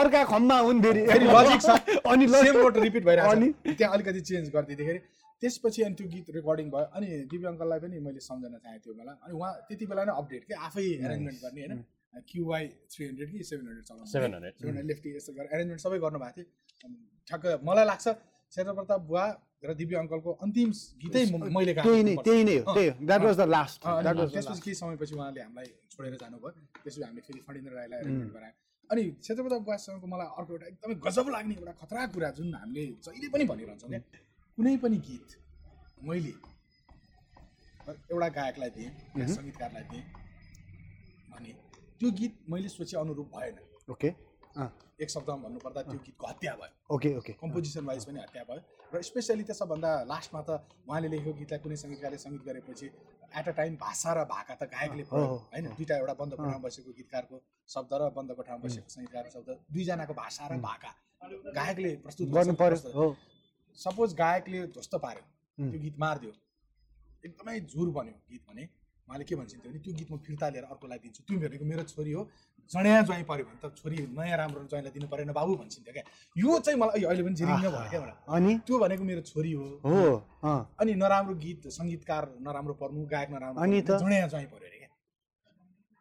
अर्का खम्बा हुन् फेरि। लजिक छ। (laughs) अनि सेम नोट रिपिट भइरहेको अनि? छ त्यहाँ अलिकति चेन्ज गरिदिँदाखेरि। त्यसपछि अनि त्यो गीत रेकर्डिङ भयो। अनि दिव्य अङ्कललाई पनि मैले सम्झना चाहेँ त्यो बेला। अनि उहाँ त्यति बेला नै अपडेट के आफै एरेन्जमेन्ट गर्ने होइन? क्युवाई थ्री हन्ड्रेड कि सेभेन हन्ड्रेड चलाउनु 700 सेभेन हन्ड्रेड लेफ्टी यस्तो गरेर एरेन्जमेन्ट सबै गर्नुभएको थियो। अनि ठ्याक्क मलाई लाग्छ क्षेत्र प्रताप बुवा र दिव्य अङ्कलको अन्तिम गीतै मैले नै नै त्यसपछि केही समयपछि उहाँले हामीलाई छोडेर जानुभयो। त्यसपछि हामीले फेरि फणिन्द्र राईलाई एरेन्जमेन्ट गरायौँ। अनि क्षेत्रप्रताप बुवासँगको मलाई अर्को एउटा एकदमै गजब लाग्ने एउटा खतरा कुरा जुन हामीले जहिले पनि भनिरहन्छौँ क्या कुनै पनि गीत मैले एउटा गायकलाई दिएँ सङ्गीतकारलाई दिएँ त्यो गीत मैले सोचे अनुरूप भएन। ओके। एक शब्दमा भन्नुपर्दा त्यो गीतको हत्या भयो। Okay okay. कम्पोजिसन वाइज पनि हत्या भयो। र स्पेसली त्यसभन्दा लास्टमा त उहाँले लेखेको गीतलाई कुनै सङ्गीतकारले सङ्गीत गरेपछि एट अ टाइम भाषा र भाका त गायकले हो, होइन? दुइटा एउटा बन्द कोठामा बसेको गीतकारको शब्द र बन्द कोठामा बसेको सङ्गीतकारको शब्द दुईजनाको भाषा र भाका। गायकले प्रस्तुत गर्नु पर्यो हो। सपोज गायकले ध्वस्त पार्यो। त्यो गीत मारिदियो। एकदमै झुर बन्यो गीत भने। उहाँले के भन्छन् भने त्यो गीत म फिर्ता लिएर अर्कोलाई दिन्छु। तिमी भनेको मेरो छोरी हो जड्या ज्वाइँ पऱ्यो भने त छोरी नयाँ राम्रो ज्वाइँलाई दिनु परेन बाबु भन्छन् क्या। यो चाहिँ मलाई अहिले पनि झिरिङ्ग भयो क्या मलाई। अनि? त्यो भनेको मेरो छोरी हो। हो अँ। अनि नराम्रो गीत सङ्गीतकार नराम्रो पर्नु गायक नराम्रो अनि? जड्या ज्वाइँ पऱ्यो अरे क्या।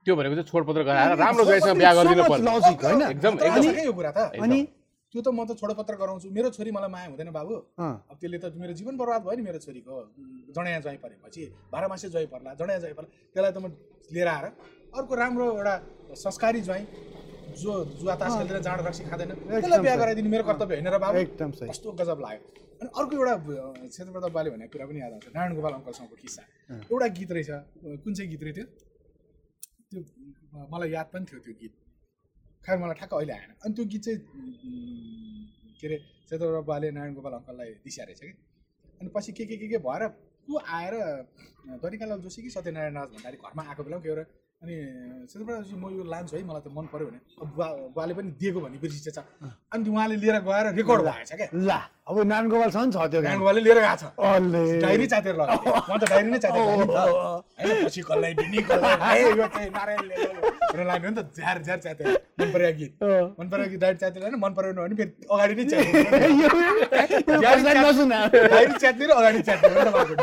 त्यो भनेको चाहिँ छोडपत्र गराएर राम्रो गएसँग बिहा गरिदिनु पर्ने लजिक होइन। एकदम यो कुरा त? अनि? त्यो त म त छोडोपत्र गराउँछु। मेरो छोरी मलाई माया हुँदैन बाबु। अब त्यसले त मेरो जीवन बर्बाद भयो नि मेरो छोरीको। जड्या ज्वाइँ परेपछि बाह्र मासे ज्वाइँ पर्ला जड्या ज्वाइँ पर्ला त्यसलाई त म लिएर आएर अर्को राम्रो एउटा संस्कारी ज्वाइँ जो जुवा तास खेलेर जाँड रक्सी खाँदैन त्यसलाई बिहा। गराइदिनु मेरो कर्तव्य होइन र बाबु? एकदम कस्तो गजब लाग्यो। अनि अर्को एउटा क्षेत्रप्रताप बाले भनेको कुरा पनि याद आउँछ। नारायण गोपाल अङ्कलसँगको किस्सा। एउटा गीत रहेछ कुन चाहिँ गीत रहेछ त्यो? त्यो मलाई याद पनि थियो त्यो गीत। खैर मलाई ठ्याक्क अहिले आएन। अनि त्यो गीत चाहिँ के अरे क्षेत्रप्रताप बाले नारायण गोपाल अङ्कललाई दिस्या रहेछ कि। अनि पछि के के के के भएर को आएर अ, द्वारिकालाल जोशी कि सत्यनारायण राज भण्डारी घरमा आएको बेला के एउटा अनि क्षेत्रप्रतापजी म यो लान्छु है मलाई त मन पऱ्यो भने। बुवा बुवाले पनि दिएको भन्ने बिर्सिएछ अनि उहाँले लिएर गएर रेकर्ड भएछ क्या। ला। अब नारायण गोपालसँग छ त्यो नारायण गोपालले लिएर गएको छ। डायरी चातेर लगाएको। म त डायरी नै चातेर। होइन पछि कसलाई दिने कसलाई यो चाहिँ नारायणले लाग्यो नि त झ्यार झ्यार च्यातेर मन परेको गीत। मन परेको गीत डायरी च्यातेर होइन मन परेन भने फेरि अगाडि नै (laughs) नसुना। डायरी च्यात्ने र अगाडि च्यात्ने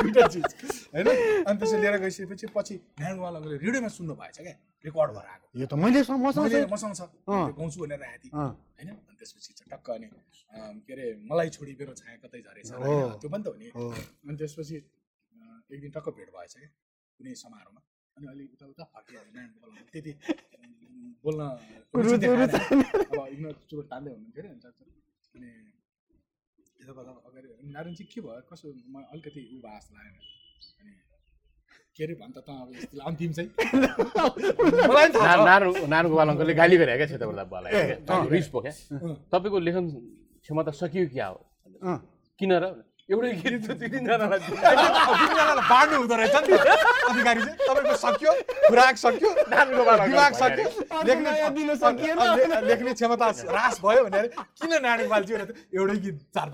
दुइटा चिज। होइन? अनि त्यसो लिएर गइसकेपछि पछि नारायण गोपालले रेडियोमा सुन्नु भएछ क्या। रेकर्ड भएर आएको। यो त मैले मसँग छ। मसँग गाउँछु भनेर राखेको थिएँ। होइन? अनि त्यसपछि टक्क अनि के अरे मलाई छोडी मेरो छाया कतै झरेछ त्यो पनि त हो। नि। अनि त्यसपछि एक दिन टक्क भेट भएछ क्या कुनै समारोहमा। अनि अलि उता उता गोपाल त्यति बोल्न। अब इग्नोर चुरोट तान्दै हुनुहुन्थ्यो अरे अनि यता कता अगाडि अनि नारायण चाहिँ के भयो? कसो म अलिकति उ भयो जस्तो लागेन। अनि के अरे भन् त त अब यस्तो अन्तिम चाहिँ। छ। नारायण गोपाल अङ्कलले गाली गरे क्या रिस पो क्या। तपाईँको लेखन क्षमता सकियो क्या हो अँ। किन र एउटै गीत त दुई तिनजनालाई दिनु। तिनजनालाई बाँड्नु हुँदो रहेछ नि अधिकारी चाहिँ तपाईँको सक्यो खुराक सक्यो दिमाग सक्यो। लेख्ने लेख्ने क्षमता ह्रास भयो भने अरे किन भनेर एउटै गीत चार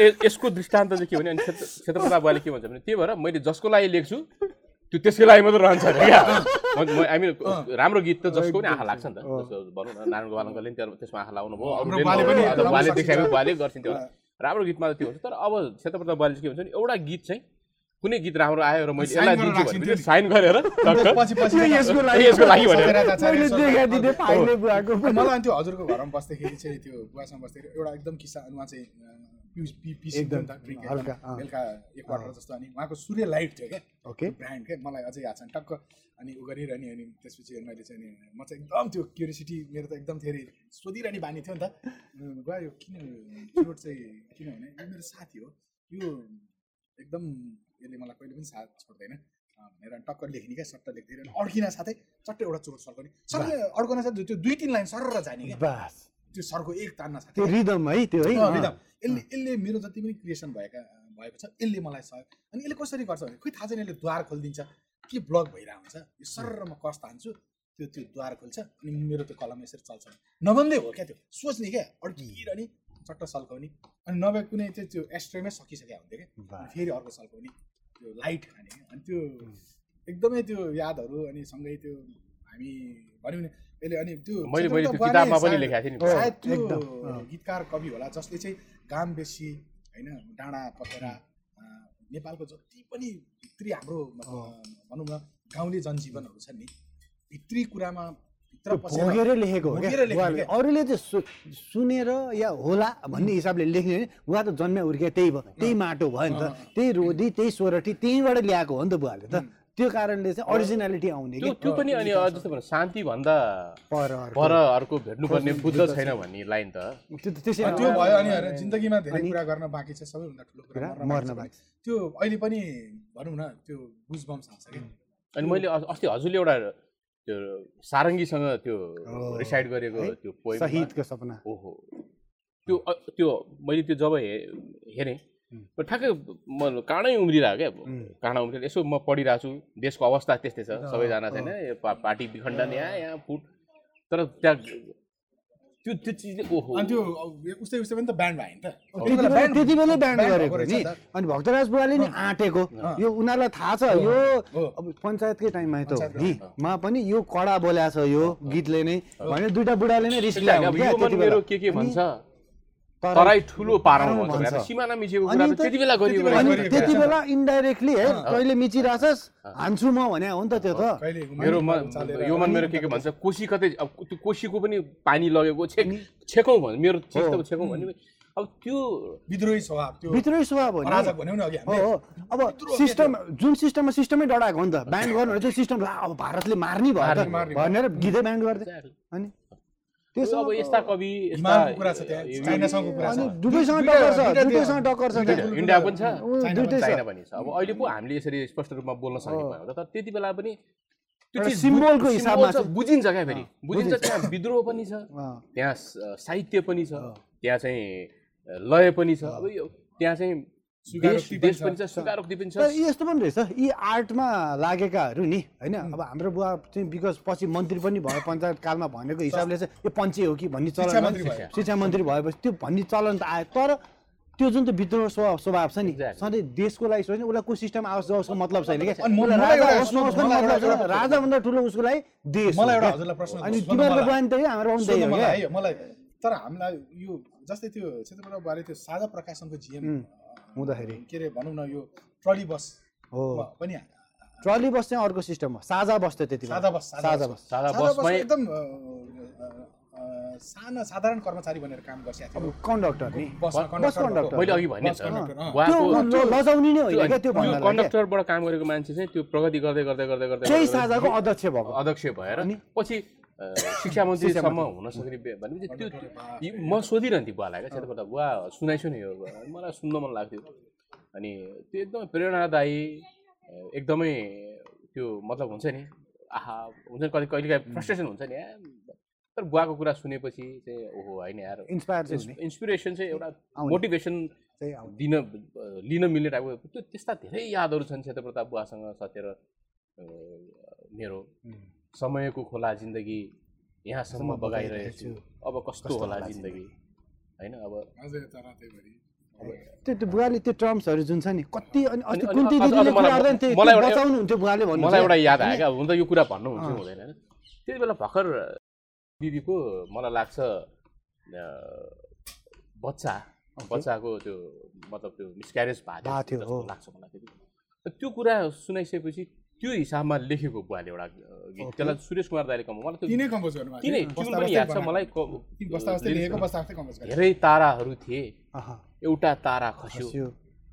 ए- यसको दृष्टान्त चाहिँ के भने अनि क्षेत्र क्षेत्रप्रताप बुवाले के भन्छ भने त्यही भएर मैले जसको लागि लेख्छु त्यो त्यसकै लागि मात्रै रहन्छ अरे क्या। आई मिन राम्रो गीत त जसको पनि आँखा लाग्छ नि त। भनौँ न नारायण गोपाल अङ्कलले पनि त्यो- त्यसमा आँखा लाउनु भयो बुवाले एकदम बुवाले सक्छ। देखाएको बुवाले गर्छन् त्यो। राम्रो गीतमा त त्यो हुन्छ। तर अब क्षेत्रप्रताप बुवाले चाहिँ के भन्छ भने एउटा गीत चाहिँ कुनै गीत राम्रो आयो र मैले साइन यसलाई गरेर दिन्छु भने साइन गरेर (laughs) टक्क पछि पछि यसको लागि यसको लागि भनेर मैले देखाइदिने फाइनल बुवाको अनि मलाई अनि त्यो हजुरको घरमा बस्दाखेरि चाहिँ त्यो बुवासँग बस्दाखेरि एउटा एकदम किस्सा उहाँ चाहिँ बेलुका एक क्वार्टर जस्तो अनि उहाँको सूर्य लाइट थियो क्या ओके। ब्रान्ड क्या मलाई अझै याद छ नि टक्क अनि उ गरिरहने अनि त्यसपछि मैले चाहिँ नि म चाहिँ एकदम त्यो क्युरियोसिटी मेरो त एकदम धेरै सोधिरहने बानी थियो नि त। उम्, बुवा यो किन चुरोट चाहिँ किनभने यो मेरो साथी हो। यो एकदम यसले मलाई कहिले पनि साथ छोड्दैन। भनेर अनि टक्क लेख्ने क्या सट्ट लेख्दै अनि अड्किन साथै चट्टै एउटा चुरोट सर्काउने सर अड्कन साथ त्यो दुई तिन लाइन सरर जाने क्या त्यो सरको एक तान्न साथै त्यो रिदम है त्यो है। रिदम। यसले यसले मेरो जति पनि क्रिएसन भएका भएको छ यसले मलाई सहयोग अनि यसले कसरी गर्छ भने खोइ थाहा छैन यसले द्वार खोलिदिन्छ। के ब्लक भइरहेको हुन्छ? यो सरर म कस्ट हान्छु त्यो त्यो द्वार खोल्छ अनि मेरो त्यो कलम यसरी चल्छ। नभन्दै हो क्या त्यो? सोच्ने क्या? अड्किरहने चट्ट सल्काउने अनि नभए कुनै चाहिँ त्यो एस्ट्रेमै सकिसक्यो हुन्थ्यो क्या। फेरि अर्को सल्काउने त्यो लाइट खाने। अनि त्यो एकदमै त्यो यादहरू अनि सँगै त्यो हामी भनौँ न यसले अनि त्यो सायद- त्यो। गीतकार कवि होला जसले चाहिँ गाम बेसी होइन डाँडा पखेरा नेपालको जति पनि भित्री हाम्रो मतलब, भनौँ न गाउँले जनजीवनहरू छन् नि भित्री कुरामा भोगेरै लेखेको। अरूले चाहिँ सु- सुनेर या होला भन्ने हिसाबले लेख्ने भने उहाँ त जन्मे हुर्के त्यही भयो त्यही माटो भयो नि त त्यही रोदी त्यही सोरठी त्यहीँबाट ल्याएको हो नि त बुवाले त। त्यो कारणले चाहिँ अरिजिनालिटी आउने त्यो कि त्यो पनि अनि जस्तो भने शान्ति भन्दा पर पर अर्को भेट्नुपर्ने बुद्ध छैन भन्ने लाइन त। त्यो त त्यसै त्यो भयो अनि जिन्दगीमा धेरै कुरा गर्न बाँकी छ सबैभन्दा ठुलो कुरा मर्न बाँकी छ। त्यो अहिले पनि भनौँ न त्यो गुजबम्स आउँछ कि अनि मैले अस्ति हजुरले एउटा त्यो सारङ्गीसँग त्यो। रिसाइड गरेको? त्यो सपना। ओहो। त्यो त्यो मैले त्यो जब हेरेँ ठ्याक्कै म काँडै उम्रिरहेको क्या काँडा उम्रिरहेको यसो म पढिरहेको छु देशको अवस्था त्यस्तै छ सबैजना छैन पार्टी विखण्डन यहाँ यहाँ फुट तर त्यहाँ त्यो त्यो चिजले ओहो अनि त्यो उस्तै उस्तै पनि त ब्यान्ड भयो नि त त्यति बेला ब्यान्ड गरेको नि। अनि भक्तराज बुवाले नि आँटेको यो उनीहरूलाई थाहा छ यो। अब पञ्चायतकै टाइममा त हो नि मा पनि यो कडा बोल्या छ यो गीतले नै भनेर दुइटा बुढाले नै रिस अब मेरो के के भन्छ तराई ठुलो पारौँ। भने सिमाना मिचेको कुरा त्यति बेला गरियो त्यति बेला अनि भने गरिएको त्यति छ। बेला इन्डाइरेक्टली है कहिले मिचिरहेछस् हान्छु म भने हो नि त त्यो त। मेरो यो मन मेरो के के भन्छ कोसी कतै अब त्यो कोसीको पनि पानी लगेको छेक छेकौँ भन्छ मेरो चिज त छेकौँ भने अब त्यो विद्रोही स्वभाव त्यो भित्रै स्वभाव हो नि। अराजक भन्यौ नि अघि हो हामीले। हो। अब सिस्टम जुन सिस्टममा सिस्टमै डराएको हो नि त ब्यान्ड गर्नु भने चाहिँ सिस्टम ला अब भारतले मार्ने भयो। भनेर गीतै ब्यान्ड गर्दै। अनि त्यसो अब यस्ता कवि यस्ता हिमालको कुरा छ त्यहाँ यो- चाइनासँगको कुरा छ। अनि दुवैसँग दुइटा- टक्कर छ दुइटा दुवैसँग टक्कर छ दुइटा- त्यहाँ। इन्डिया पनि छ? ऊ, चाइना दुइटै छ। चाइना पनि छ। अब अहिले पो हामीले यसरी स्पष्ट रूपमा बोल्न सक्ने भयो त तर त्यति बेला पनि त्यो सिम्बोलको हिसाबमा बुझिन्छ क्या फेरि। बुझिन्छ त्यहाँ विद्रोह पनि छ। त्यहाँ स- साहित्य पनि छ त्यहाँ चाहिँ लय पनि छ। अब यो त्यहाँ चाहिँ यस्तो पनि रहेछ। यी आर्टमा लागेकाहरू नि होइन? अब हाम्रो बुवा चाहिँ बिकज पछि मन्त्री पनि भयो पञ्चायत कालमा भनेको हिसाबले चाहिँ यो पञ्चे हो कि भन्ने चलन शिक्षा मन्त्री भएपछि त्यो भन्ने चलन त आयो। तर त्यो जुन चाहिँ विद्रोह स्वभाव स्वभाव छ नि. सधैँ देशको लागि सोच्ने उसलाई को सिस्टम आओस् जाओस् मतलब छैन क्या? राजाभन्दा ठुलो उसको लागि देश अनि तिमीहरूको बयान त्यही हाम्रो मलाई तर हामीलाई यो जस्तै त्यो क्षेत्रप्रभाव बारे त्यो साझा प्रकाशनको जिएम हुँदाखेरि। के अरे भनौँ न यो ट्रली बस हो। पनि ट्रली बस चाहिँ अर्को सिस्टम हो। साझा बस थियो त्यति। सादा बस साझा बस। सादा बस एकदम साना साधारण कर्मचारी भनेर काम गर्छ अब कन्डक्टर नि? Bus conductor. मैले अघि भने लजाउने नै होइन क्या त्यो क्या। कन्डक्टरबाट काम गरेको मान्छे चाहिँ त्यो प्रगति गर्दै गर्दै गर्दै गर्दै गर्दै साझाको अध्यक्ष भएको। अध्यक्ष भएर अनि? पछि शिक्षा मन्त्रीसम्म हुन सक्ने भनेपछि त्यो म सोधिरहन्थेँ बुवालाई क्या क्षेत्रबाट बुवा सुनाइसु नि यो मलाई सुन्न मन लाग्थ्यो। अनि त्यो एकदमै प्रेरणादायी एकदमै त्यो मतलब हुन्छ नि आहा हुन्छ नि कति कहिलेकाहीँ फ्रस्ट्रेसन हुन्छ नि तर बुवाको कुरा सुनेपछि चाहिँ ओहो होइन यार। इन्सपायर इन्सपिरेसन चाहिँ एउटा। मोटिभेसन दिन लिन मिल्ने टाइपको त्यो त्यस्ता धेरै यादहरू छन् क्षेत्रप्रताप बुवासँग सतेर मेरो। समयको खोला जिन्दगी यहाँसम्म बगाइरहेछु। अब कस्तो होला जिन्दगी? होइन अब त्यो त्यो बुवाले त्यो टर्म्सहरू जुन छ नि कति अनि अस्ति कुन्ती दिदीले कुरा गर्दैन त्यो बचाउनु हुन्थ्यो बुवाले भन्नु मलाई एउटा याद आयो क्या हुन त यो कुरा भन्नु हुन्छ हुँदैन होइन। त्यति बेला भर्खर दिदीको मलाई लाग्छ बच्चा बच्चाको त्यो मतलब त्यो मिसक्यारेज भएको भएको थियो। लाग्छ मलाई त्यति बेला। त्यो कुरा सुनाइसकेपछि त्यो हिसाबमा लेखेको बुवाले एउटा गीत। त्यसलाई सुरेश कुमार दाइले कम मलाई त्यो तिनै कम्पोज गर्नु तिनै ट्युन पनि याद छ मलाई कम्पोज धेरै ताराहरू थिए। एउटा तारा खस्यो।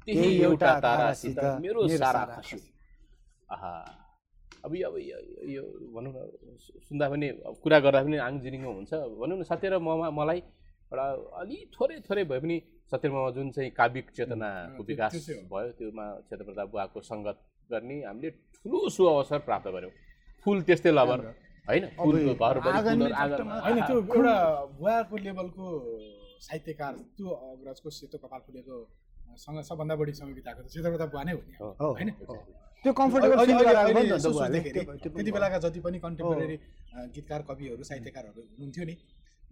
त्यही एउटा तारासित मेरो सारा खस्यो। आहा। अब यो अब यो भनौँ न सुन्दा पनि कुरा गर्दा पनि आङ हुन्छ। भनौँ न सत्य र ममा मलाई एउटा अलि थोरै थोरै भए पनि सत्य र ममा जुन चाहिँ काव्यिक चेतनाको विकास। भयो त्योमा क्षेत्रप्रताप बुवाको सङ्गत गर्ने हामीले ठुलो सुअवसर प्राप्त गऱ्यौँ फुल त्यस्तै लबर होइन? त्यो एउटा लेभलको साहित्यकार त्यो अग्रजको सेतो कपाल फुलेको सँग सबभन्दा बढी समय बिताएको त क्षेत्रप्रताप बुवा नै हो नि हो, हो। होइन? त्यो कम्फर्टेबल त्यति बेलाका जति पनि कन्टेम्पोरेरी गीतकार कविहरू साहित्यकारहरू हुनुहुन्थ्यो नि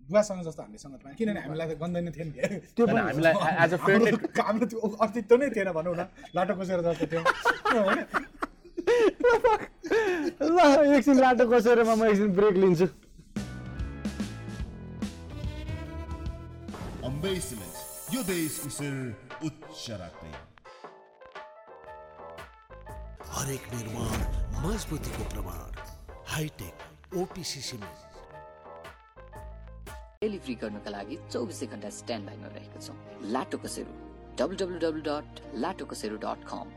बुवासँग जस्तो हामीले सङ्गत पाएँ किनभने हामीलाई त गन्दैन थियो नि त्यो पनि हामीलाई एज अ फ्रेन्ड हाम्रो त्यो अस्तित्व नै थिएन भनौँ न। लाटो कोसेर जस्तो थियो। होइन। ल एकछिन लाटो कसेरमा म एकछिन ब्रेक लिन्छु। अम्बेसमेन्ट यो देशको शिर उच्च राख्दै हरेक निर्माण मजबुतीको प्रमाण। Hi tech OPC cement. डेलिभरी गर्नुका लागि चौबिसै घन्टा स्ट्यान्ड बाईमा रहेका छौँ। Lato Kasero W W W dot Lato Kasero dot com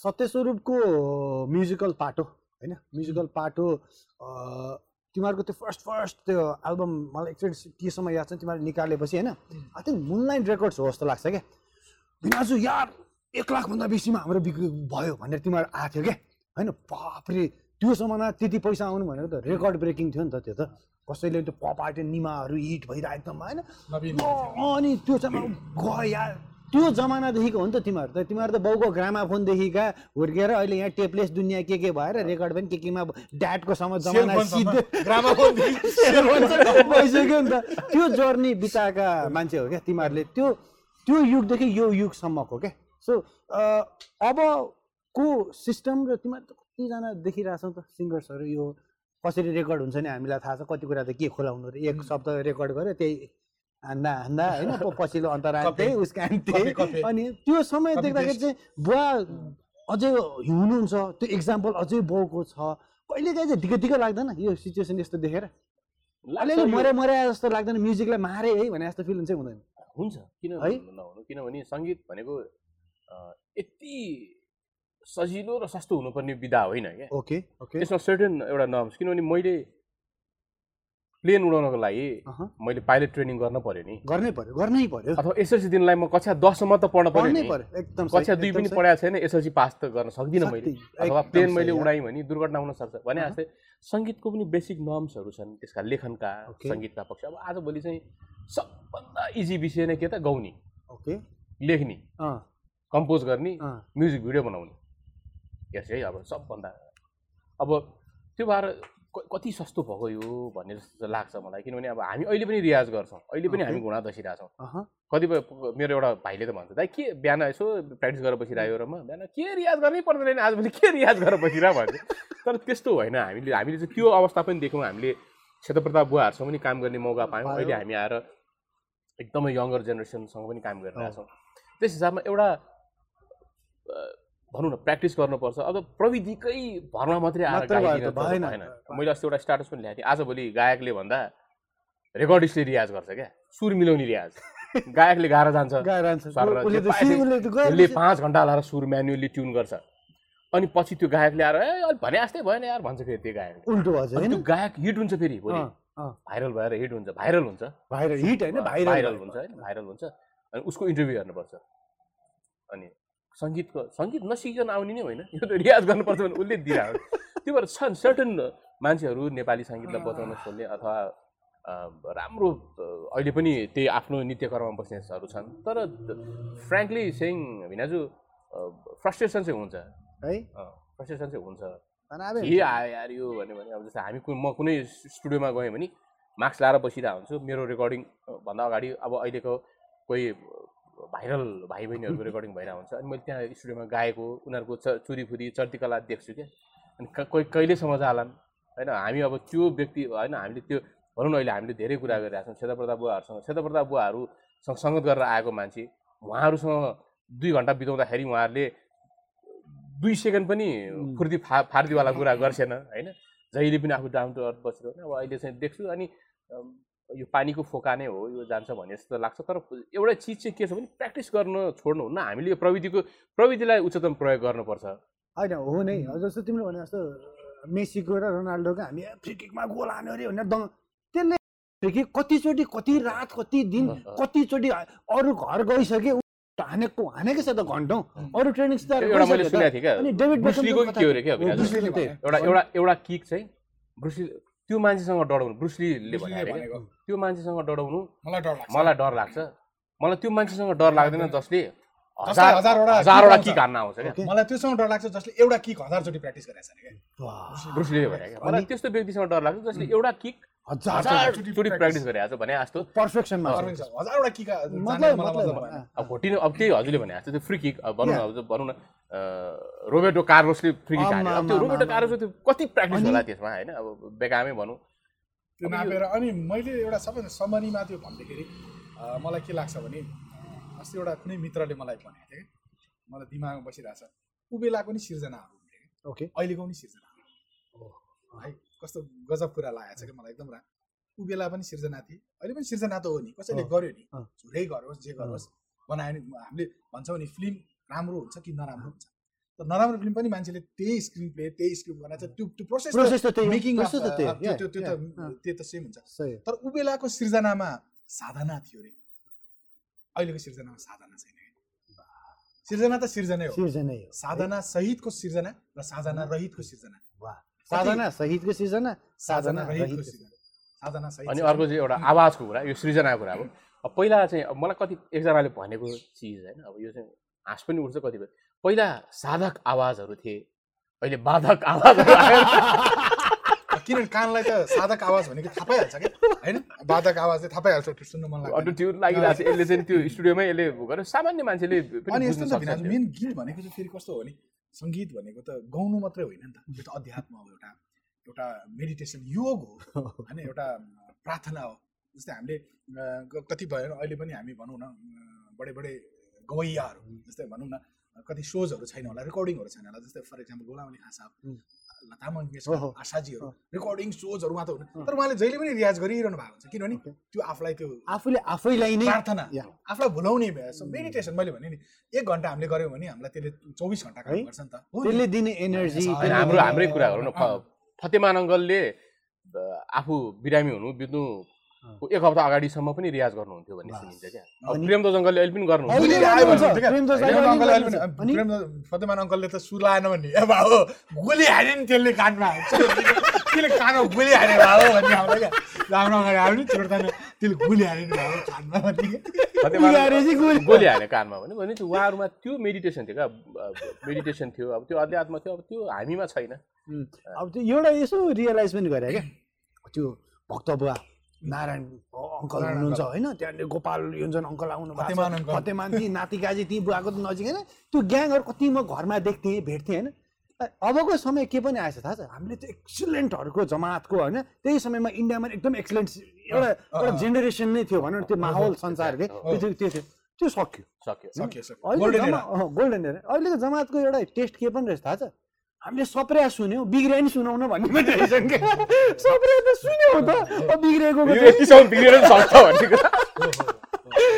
सत्यस्वरूपको musical पाटो होइन? म्युजिकल पाटो तिमीहरूको त्यो फर्स्ट फर्स्ट त्यो एल्बम मलाई एकचोटि केसम्म याद छ तिमीहरूले निकालेपछि होइन? आई थिङ्क मुनलाइन रेकर्ड्स हो जस्तो लाग्छ क्या। भिनाजु यार एक लाखभन्दा बेसीमा हाम्रो बिक्री भयो भनेर तिमीहरू आएको थियो क्या। होइन? बाफ्रे त्यो समयमा त्यति पैसा आउनु भनेको त रेकर्ड ब्रेकिङ थियो नि त त्यो त। कसैले त्यो पप आर्ट निमाहरू हिट भइरहेको एकदम होइन? अनि त्यो चाहिँ गयो यार। त्यो जमानादेखिको हो नि त तिमीहरू त। तिमीहरू त बाउको ग्रामाफोनदेखिका हुर्केर अहिले यहाँ टेपलेस दुनियाँ के के भएर रेकर्ड पनि के केमा ड्याडको सम्म जमाना सिद्धे (laughs) भइसक्यो नि त। त्यो जर्नी बिताएका मान्छे हो क्या तिमीहरूले। त्यो त्यो युगदेखि यो युगसम्मको क्या। सो अबको सिस्टम र तिमीहरू त कतिजना देखिरहेछौ त सिङ्गर्सहरू यो कसरी रेकर्ड हुन्छ नि हामीलाई थाहा छ। कति कुरा त के खोलाउनु एक शब्द रेकर्ड गर्यो त्यही हान्दा हान्दा होइन? पछिल्लो अन्तराल कपी, त्यही। अनि त्यो समय देख्दाखेरि। चाहिँ बुवा अझै हुनुहुन्छ त्यो इक्जाम्पल अझै बाउको छ। कहिले काहीँ चाहिँ दिक्क दिक्क लाग्दैन यो सिचुएसन यस्तो देखेर। अलिअलि मरे मरे जस्तो लाग्दैन म्युजिकलाई मारे है भने जस्तो फिल हुन्छ हुँदैन। हुन्छ किन है? नहुनु किनभने सङ्गीत भनेको यति सजिलो र सस्तो हुनुपर्ने विधा होइन क्या। ओके ओके त्यसमा सर्टेन एउटा नर्म्स किनभने मैले प्लेन उडाउनको लागि। मैले पाइलट ट्रेनिङ गर्न पर्यो नि। गर्नै पर्यो गर्नै पर्यो। अथवा एसएलसी दिनलाई म कक्षा दससम्म त पढ्न पर्यो पर्यो एकदम कक्षा दुई पनि। पढाएको छैन एसएलसी पास त गर्न सक्दिनँ मैले। अथवा प्लेन मैले। उडाएँ भने दुर्घटना हुन सक्छ। भने जस्तै सङ्गीतको पनि बेसिक नर्म्सहरू छन् त्यसका लेखनका. सङ्गीतका पक्ष। अब आजभोलि चाहिँ सबभन्दा इजी विषय नै के त? गाउने। ओके। लेख्ने। कम्पोज गर्ने। म्युजिक भिडियो बनाउने। यस है अब सबभन्दा। अब त्यो भएर कति सस्तो भएको यो भन्ने जस्तो लाग्छ मलाई किनभने अब हामी अहिले पनि रियाज गर्छौँ। अहिले पनि हामी घुँडा अहँ। कतिपय मेरो एउटा भाइले त भन्छ दाइ के बिहान यसो प्र्याक्टिस गरेर बसिरहेको र म? बिहान के रियाज गर्नै पर्दैन आज पनि के रियाज गरेर बसिरह भन्छ तर त्यस्तो होइन हामीले हामीले चाहिँ त्यो अवस्था पनि देख्यौँ। हामीले क्षेत्रप्रताप बुवाहरूसँग पनि काम गर्ने मौका पायौँ। अहिले हामी आएर एकदमै यङ्गर जेनेरेसनसँग पनि काम गरिरहेछौँ। त्यस हिसाबमा एउटा भनौँ न प्र्याक्टिस गर्नुपर्छ। अब प्रविधिकै भरमा मात्रै आएर गाइदिन भएन। भएन। मैले अस्ति एउटा स्टाटस पनि ल्याएको थिएँ। आजभोलि गायकले भन्दा रेकर्डिस्टले रियाज गर्छ क्या। सुर मिलाउने रियाज। (laughs) गायकले गाएर जान्छ। उसले पाँच घन्टा लाएर सुर म्यानुअली ट्युन गर्छ। अनि पछि त्यो गायकले आएर ए अलिक भने जस्तै भएन यार भन्छ फेरि त्यो गायकले। उल्टो होइन त्यो गायक हिट हुन्छ फेरि भोलि। भाइरल भएर हिट हुन्छ। भाइरल हुन्छ। भाइरल हिट होइन भाइरल हुन्छ होइन भाइरल हुन्छ। अनि उसको इन्टरभ्यू हेर्नुपर्छ। अनि सङ्गीतको सङ्गीत नसिकिकन आउने नै होइन। यो त रियाज गर्नुपर्छ भने उसले दिइरहेको त्यो भएर छन् सर्टन मान्छेहरू नेपाली सङ्गीतलाई बचाउन खोज्ने अथवा राम्रो अहिले पनि त्यही आफ्नो नित्यकर्ममा बस्नेहरू छन्। तर फ्रेङ्कली सेङ भिनाजु फ्रस्ट्रेसन चाहिँ हुन्छ। है? फ्रस्ट्रेसन चाहिँ हुन्छ। के आयो यार यो भन्यो भने अब जस्तै हामी म कुनै स्टुडियोमा गएँ भने मास्क लाएर बसिरहेको हुन्छु मेरो रेकर्डिङ भन्दा अगाडि अब अहिलेको कोही भाइरल भाइ बहिनीहरूको रेकर्डिङ (laughs) भइरहेको हुन्छ। अनि मैले त्यहाँ स्टुडियोमा गाएको उनीहरूको च चुरीफुरी चर्तीकला देख्छु क्या। अनि कोही कहिलेसम्म जालान् होइन हामी अब त्यो व्यक्ति होइन हामीले त्यो भनौँ न अहिले हामीले धेरै कुरा गरिरहेको छौँ। क्षेत्रप्रताप बुवाहरूसँग क्षेत्रप्रताप बुवाहरूसँग सङ्गत गरेर आएको मान्छे उहाँहरूसँग दुई घन्टा बिताउँदाखेरि उहाँहरूले दुई सेकेन्ड पनि फुर्ती फा फार्दीवाला कुरा गर्छेन होइन? जहिले पनि आफू डाउन टु अर्थ बसिरहने अब अहिले चाहिँ देख्छु अनि यो पानीको फोका नै हो यो जान्छ भन्ने जस्तो लाग्छ। तर एउटा चिज चाहिँ के छ भने प्र्याक्टिस गर्न छोड्नुहुन्न हामीले यो प्रविधिको प्रविधिलाई उच्चतम प्रयोग गर्नुपर्छ। होइन हो नै। जस्तो तिमीले भने जस्तो मेसीको र रोनाल्डोको हामी फ्री किकमा गोल हान्यो अरे भनेर दङ। त्यसले फ्री किक कतिचोटि कति रात कति दिन कतिचोटि अरू घर गइसके हानेको हानेकै छ त घन्टौँ। अरू ट्रेनिङ एउटा। एउटा एउटा एउटा किक चाहिँ ब्रुसली त्यो मान्छेसँग डराउनु ब्रुसलीले भनेको। त्यो मान्छेसँग डराउनु मलाई डर लाग्छ। मलाई डर लाग्छ। मलाई त्यो मान्छेसँग डर लाग्दैन। जसले जसले हजार हजारवटा किक। हान्न आउँछ क्या। मलाई त्योसँग डर लाग्छ जसले एउटा किक हजारचोटि प्र्याक्टिस गरेको छ ब्रुसलीले भने क्या मलाई त्यस्तो व्यक्तिसँग डर लाग्छ जसले एउटा किक हजार हजारचोटि प्र्याक्टिस गरेको छ भने जस्तो। पर्फेक्सनमा। हजारवटा किक मतलब। अब भोटिनु अब त्यही हजुरले भने जस्तो त्यो फ्री किक भनौँ न भनौँ न। अँ, रोबर्टो कार्लोसले फ्री किक हान्यो अब त्यो आमा, कार्लोसले त्यो कति प्र्याक्टिस होला त्यसमा होइन? अब बेकामै भनौँ। त्यो नापेर अनि मैले एउटा सबैभन्दा समरीमा त्यो भन्दाखेरि मलाई के लाग्छ भने अस्ति एउटा कुनै मित्रले मलाई भनेको थियो कि मलाई दिमागमा बसिरहेको छ उबेलाको नि सिर्जनाहरू हुन्थे कि। ओके। अहिलेको पनि सिर्जनाहरू। है कस्तो गजब कुरा लागेको छ कि मलाई एकदम रा उबेला पनि सिर्जना थिए। अहिले पनि सिर्जना त हो नि कसैले गर्यो नि। झुरै गरोस् जे गरोस् बनायो नि हामीले भन्छौँ नि फिल्म राम्रो हुन्छ कि नराम्रो हुन्छ? तर नराम्रो फिल्म पनि मान्छेले त्यही स्क्रिन प्ले त्यही स्क्रिप्ट बनाएको छ त्यो त्यो प्रोसेस त मेकिङ त त्यो त्यो त त सेम हुन्छ। तर उबेलाको सिर्जनामा साधना थियो अरे अहिलेको सिर्जनामा साधना छैन कि। सिर्जना त सिर्जनै हो। सिर्जनै हो। साधना सहितको सिर्जना र साधना रहितको सिर्जना। वाह। साधना सहितको सिर्जना साधना रहितको सिर्जना। साधना सहित अनि अर्को चाहिँ एउटा आवाजको कुरा यो सृजनाको कुरा हो। अब पहिला चाहिँ अब मलाई कति एकजनाले भनेको चिज होइन अब यो चाहिँ हाँस पनि उठ्छ कतिपय। पहिला साधक आवाजहरू थिए अहिले बाधक आवाजहरू आयो। किनभने कानलाई त साधक आवाज भनेको थाहा पाइहाल्छ क्या? होइन? बाधक आवाज चाहिँ थाहा पाइहाल्छ त्यो सुन्नु मन अटो लाग्छ ट्युन लागिरहेको छ यसले चाहिँ त्यो स्टुडियोमै यसले गर्यो। सामान्य मान्छेले पनि अनि यस्तो नि त्यो। मेन गीत भनेको चाहिँ फेरि कस्तो हो भने सङ्गीत भनेको त गाउनु मात्रै होइन नि त। त्यो त अध्यात्म हो एउटा एउटा मेडिटेसन योग हो होइन? एउटा प्रार्थना हो। जस्तै हामीले क- कति भयो अहिले पनि हामी भनौँ न बडे बडे गवैयाहरू जस्तै भनौँ न कति सोजहरू छैन होला रेकर्डिङहरू छैन होला जस्तै फर इक्जाम्पल गोलाम अली खान साहब हुँ। लता मङ्गेशकर ओहो। आशाजीहरू। रेकर्डिङ सोजहरूमा त हुनु तर उहाँले जहिले पनि रियाज गरिरहनु भएको हुन्छ किनभने त्यो आफूलाई त्यो आफूले आफैलाई नै प्रार्थना। आफूलाई भुलाउने मेडिटेसन मैले भने नि एक घन्टा हामीले गऱ्यौँ भने हामीलाई त्यसले चौबिस घन्टा काम है? गर्छ नि त? त्यसले दिने एनर्जी हाम्रो हाम्रै कुरा गरौँ न फतेमान अङ्कलले अ, आफू बिरामी हुनु बित्नु एक हप्ता अगाडिसम्म पनि रियाज गर्नुहुन्थ्यो भन्ने सुनिन्छ क्या। प्रेम अङ्कलले अहिले पनि गर्नुहुन्छ। दास- फतेमान अङ्कलले त सुर लाएन भन्ने ए भाउ गोली हाल्यो नि त्यसले कानमा त्यसले कानमा गोली हाल्यो भाउ भन्ने आउँदा क्या। राम्रो अगाडि आयो नि चोर्दैन त्यसले गोली हाल्यो नि भाउ कानमा भन्ने गोली- हाने कानमा भने। भने त्यो उहाँहरूमा त्यो मेडिटेसन थियो क्या। मेडिटेसन थियो। अब त्यो अध्यात्म थियो। अब त्यो हामीमा छैन। अब त्यो एउटा यसो रियलाइज पनि गरे क्या। त्यो भक्त बुवा। नारायण अङ्कल हुनुहुन्छ होइन त्यहाँनिर गोपाल योन्जन अङ्कल आउनु भएको फतेमान ती नाति काजी ती बुवाको त नजिक होइन। त्यो ग्याङहरू कति म घरमा देख्थेँ भेट्थेँ होइन। अबको समय के पनि आएछ थाहा छ? हामीले त्यो एक्सिलेन्टहरूको जमातको होइन त्यही समयमा इन्डियामा एकदम एक्सिलेन्ट एउटा एउटा जेनेरेसन नै थियो भनौँ न त्यो माहौल संसारले त्यो थियो त्यो थियो। त्यो सक्यो। सक्यो सक्यो गोल्डन एरा अहिलेको जमातको एउटा टेस्ट के पनि रहेछ थाहा छ? हामीले सप्रिया सुन्यौँ बिग्रिया नि सुनाउन भन्ने पनि रहेछ क्या। सप्रिया त सुन्यौँ त। अब बिग्रेको यो यतिसम्म बिग्रेर पनि सक्छ भन्ने कुरा।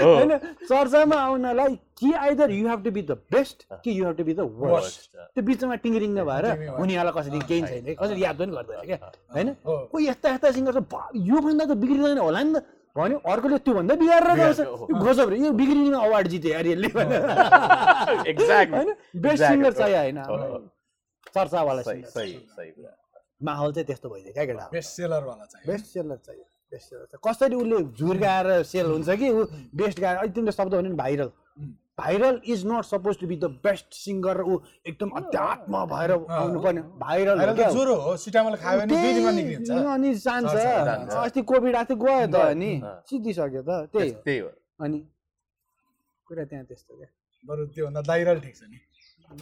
हो। होइन चर्चामा आउनलाई कि either you have to be the best कि you have to be the worst त्यो बिचमा टिङ्गिरिङ नभएर उनीहरूलाई कसरी केही छैन। कसरी याद पनि गर्दैन क्या। होइन। कोही यस्ता यस्ता सिङ्गर छ योभन्दा त बिग्रिँदैन होला नि त। भन्यो अर्कोले त्योभन्दा बिगारेर गाउँछ। यो गजब रे। यो बिग्रिने अवार्ड जित्यो यार यसले। होइन? बेस्ट सिङ्गर चाहियो होइन। चर्चावाला सही सही सही कुरा। माहौल चाहिँ त्यस्तो भइदियो क्या केटा? बेस्ट सेलरवाला चाहिँ बेस्ट सेलर चाहियो बेस्ट सेलर चाहिँ कसरी उसले झुर गाएर सेल हुन्छ कि ऊ बेस्ट गाएर अहिले तिमीले शब्द भन्यो नि viral viral is not suppose to be the best singer ऊ एकदम अध्यात्म भएर आउनुपर्ने। भाइरल अनि जान्छ। अस्ति कोभिड आएको थियो गयो त अनि सिद्धिसक्यो त त्यही हो। त्यही हो। अनि कुरा त्यहाँ त्यस्तो क्या। बरु त्योभन्दा दाइरल ठिक छ नि।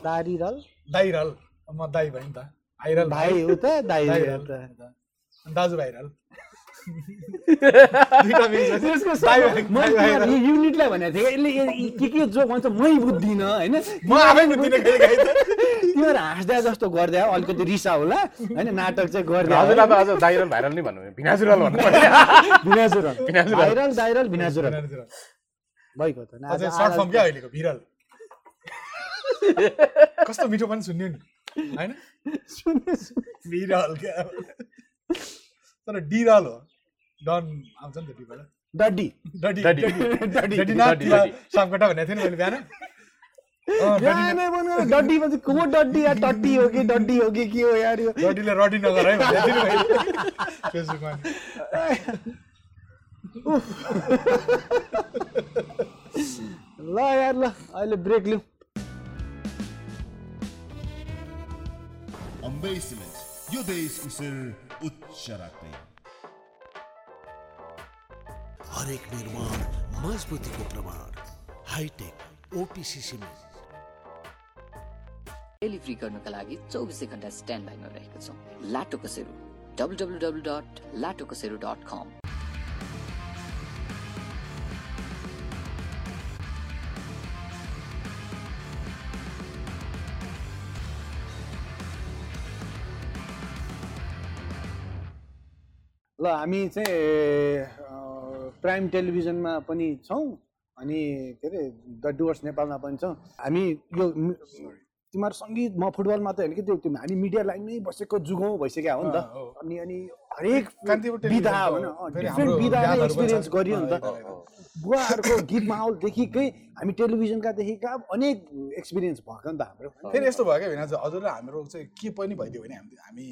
दारिरल दाइरल। म दाइ भयो नि त। भाइरल भाइ हो त अनि दाजु भाइरल। (laughs) युनिटलाई भनेको थिएँ यसले के के जो भन्छ मै बुझ्दिनँ होइन? तिमीहरू हाँस्दा जस्तो गरिदियो अलिकति रिसा होला होइन? नाटक चाहिँ गरिदियो दाइरल भाइरल नै भन्नु भिनाजुरल भन्नु पर्यो भिनाजुरल। (laughs) भिनाजुरल। भाइरल दाइरल भिनाजुरल। भइगयो त। अझै सर्ट फर्म क्या अहिलेको भिरल। (laughs) कस्तो मिठो पनि सुन्यो नि। होइन? तर डिरल। हो डन आउँछ नि त डिबाट डडी डडी। डडी डडी, नाथ। सापकोटा भनेको थिएँ नि मैले बिहान? अँ, डडी बिहानै भन्नु, डड्डी भन्छ को डड्डी या टट्टी हो कि डड्डी हो कि के हो यार यो डडीले रडी नगर है भनेको थिएँ नि मैले। फेसबुकमा। नि। ल यार ल अहिले ब्रेक लिउँ। अम्बे सिमेन्ट यो देशको शिर उच्च राख्दै हरेक निर्माण मजबुतीको प्रमाण। हाइटेक ओपिसी सिमेन्ट डेलिभरी गर्नुका लागि चौबिसै घन्टा स्ट्यान्ड बाईमा रहेका छौँ। Lato Kasero W W W dot Lato Kasero dot com ल हामी चाहिँ प्राइम टेलिभिजनमा पनि छौँ अनि के अरे द डुवर्स नेपालमा पनि छौँ हामी यो तिमीहरू सङ्गीत म फुटबल मात्रै होइन कि त्यो हामी मिडिया लाइनमै बसेको जुगौँ भइसक्यो हो नि त। अनि अनि हरेक विधा होइन फेरि डिफ्रेन्ट हाम्रो विधा नै यादहरू पनि एक्सपिरियन्स। गरियो नि त बुवाहरूको गीत माहौलदेखिकै हामी टेलिभिजनका देखिका अनेक एक्सपिरियन्स भएको नि त हाम्रो फेरि यस्तो भयो क्या होइन हजुर र हाम्रो चाहिँ के पनि भइदियो भने हामी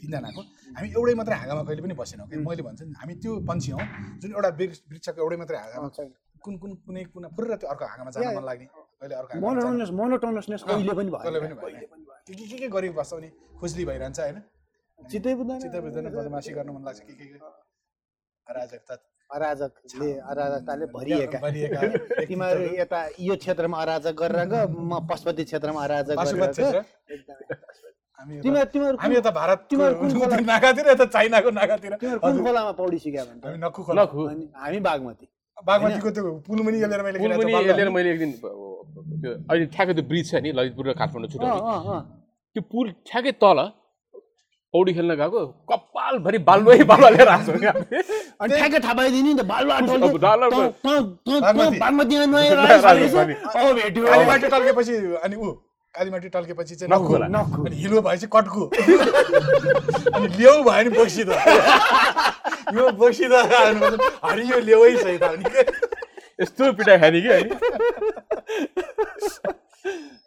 तिनजनाको हामी एउटै मात्रै हाँगामा कहिले पनि बसेनौँ कि? मैले भन्छु नि हामी त्यो पन्छी हौ जुन एउटा वृक्ष वृक्षको एउटै मात्रै हाँगामा। कुन कुन कुनै कुना फुर्र त्यो अर्को हाँगामा जान मन लाग्ने कहिले अर्को कहिले पनि भयो के के के गरी बस्छौ नि खुजली भइरहन्छ होइन? चित्तै बुझ्दैन चित्त बुझ्दैन बदमासी गर्नु मन लाग्छ के के अराजकता अराजकले अराजकताले भरिएका। (laughs) तिमीहरू यता यो क्षेत्रमा अराजक गरेर म पशुपति क्षेत्रमा अराजक गरेर। हामी यता- भारत यता चाइनाको कुन खोलामा पौडी सिक्या हामी खोला। हामी बागमती। बागमतीको त्यो पुल मुनि लिएर मैले पुल खेलेको पनि छु, बालुवा। यसले मैले एक दिन त्यो अहिले ठ्याक्कै त्यो ब्रिज छ नि ललितपुर र काठमाडौँ छुट्याउने अँ। त्यो पुल ठ्याक्कै तल पौडी खेल्न गएको कपालभरि बालुवै बालुवा लिएर आएको। अनि ठ्याक्कै थाहा पाइदिने नि त बालुवा भेट्यो। अनि ऊ कालीमाटी टल्केपछि चाहिँ। नक्खु अनि हिलो भएपछि कटकु। अनि ल्याउ भयो नि बोक्सी त। (laughs) यो बोक्सी त हरि यो ल्याउै सही त के? यस्तो पिटाइ खाने कि अनि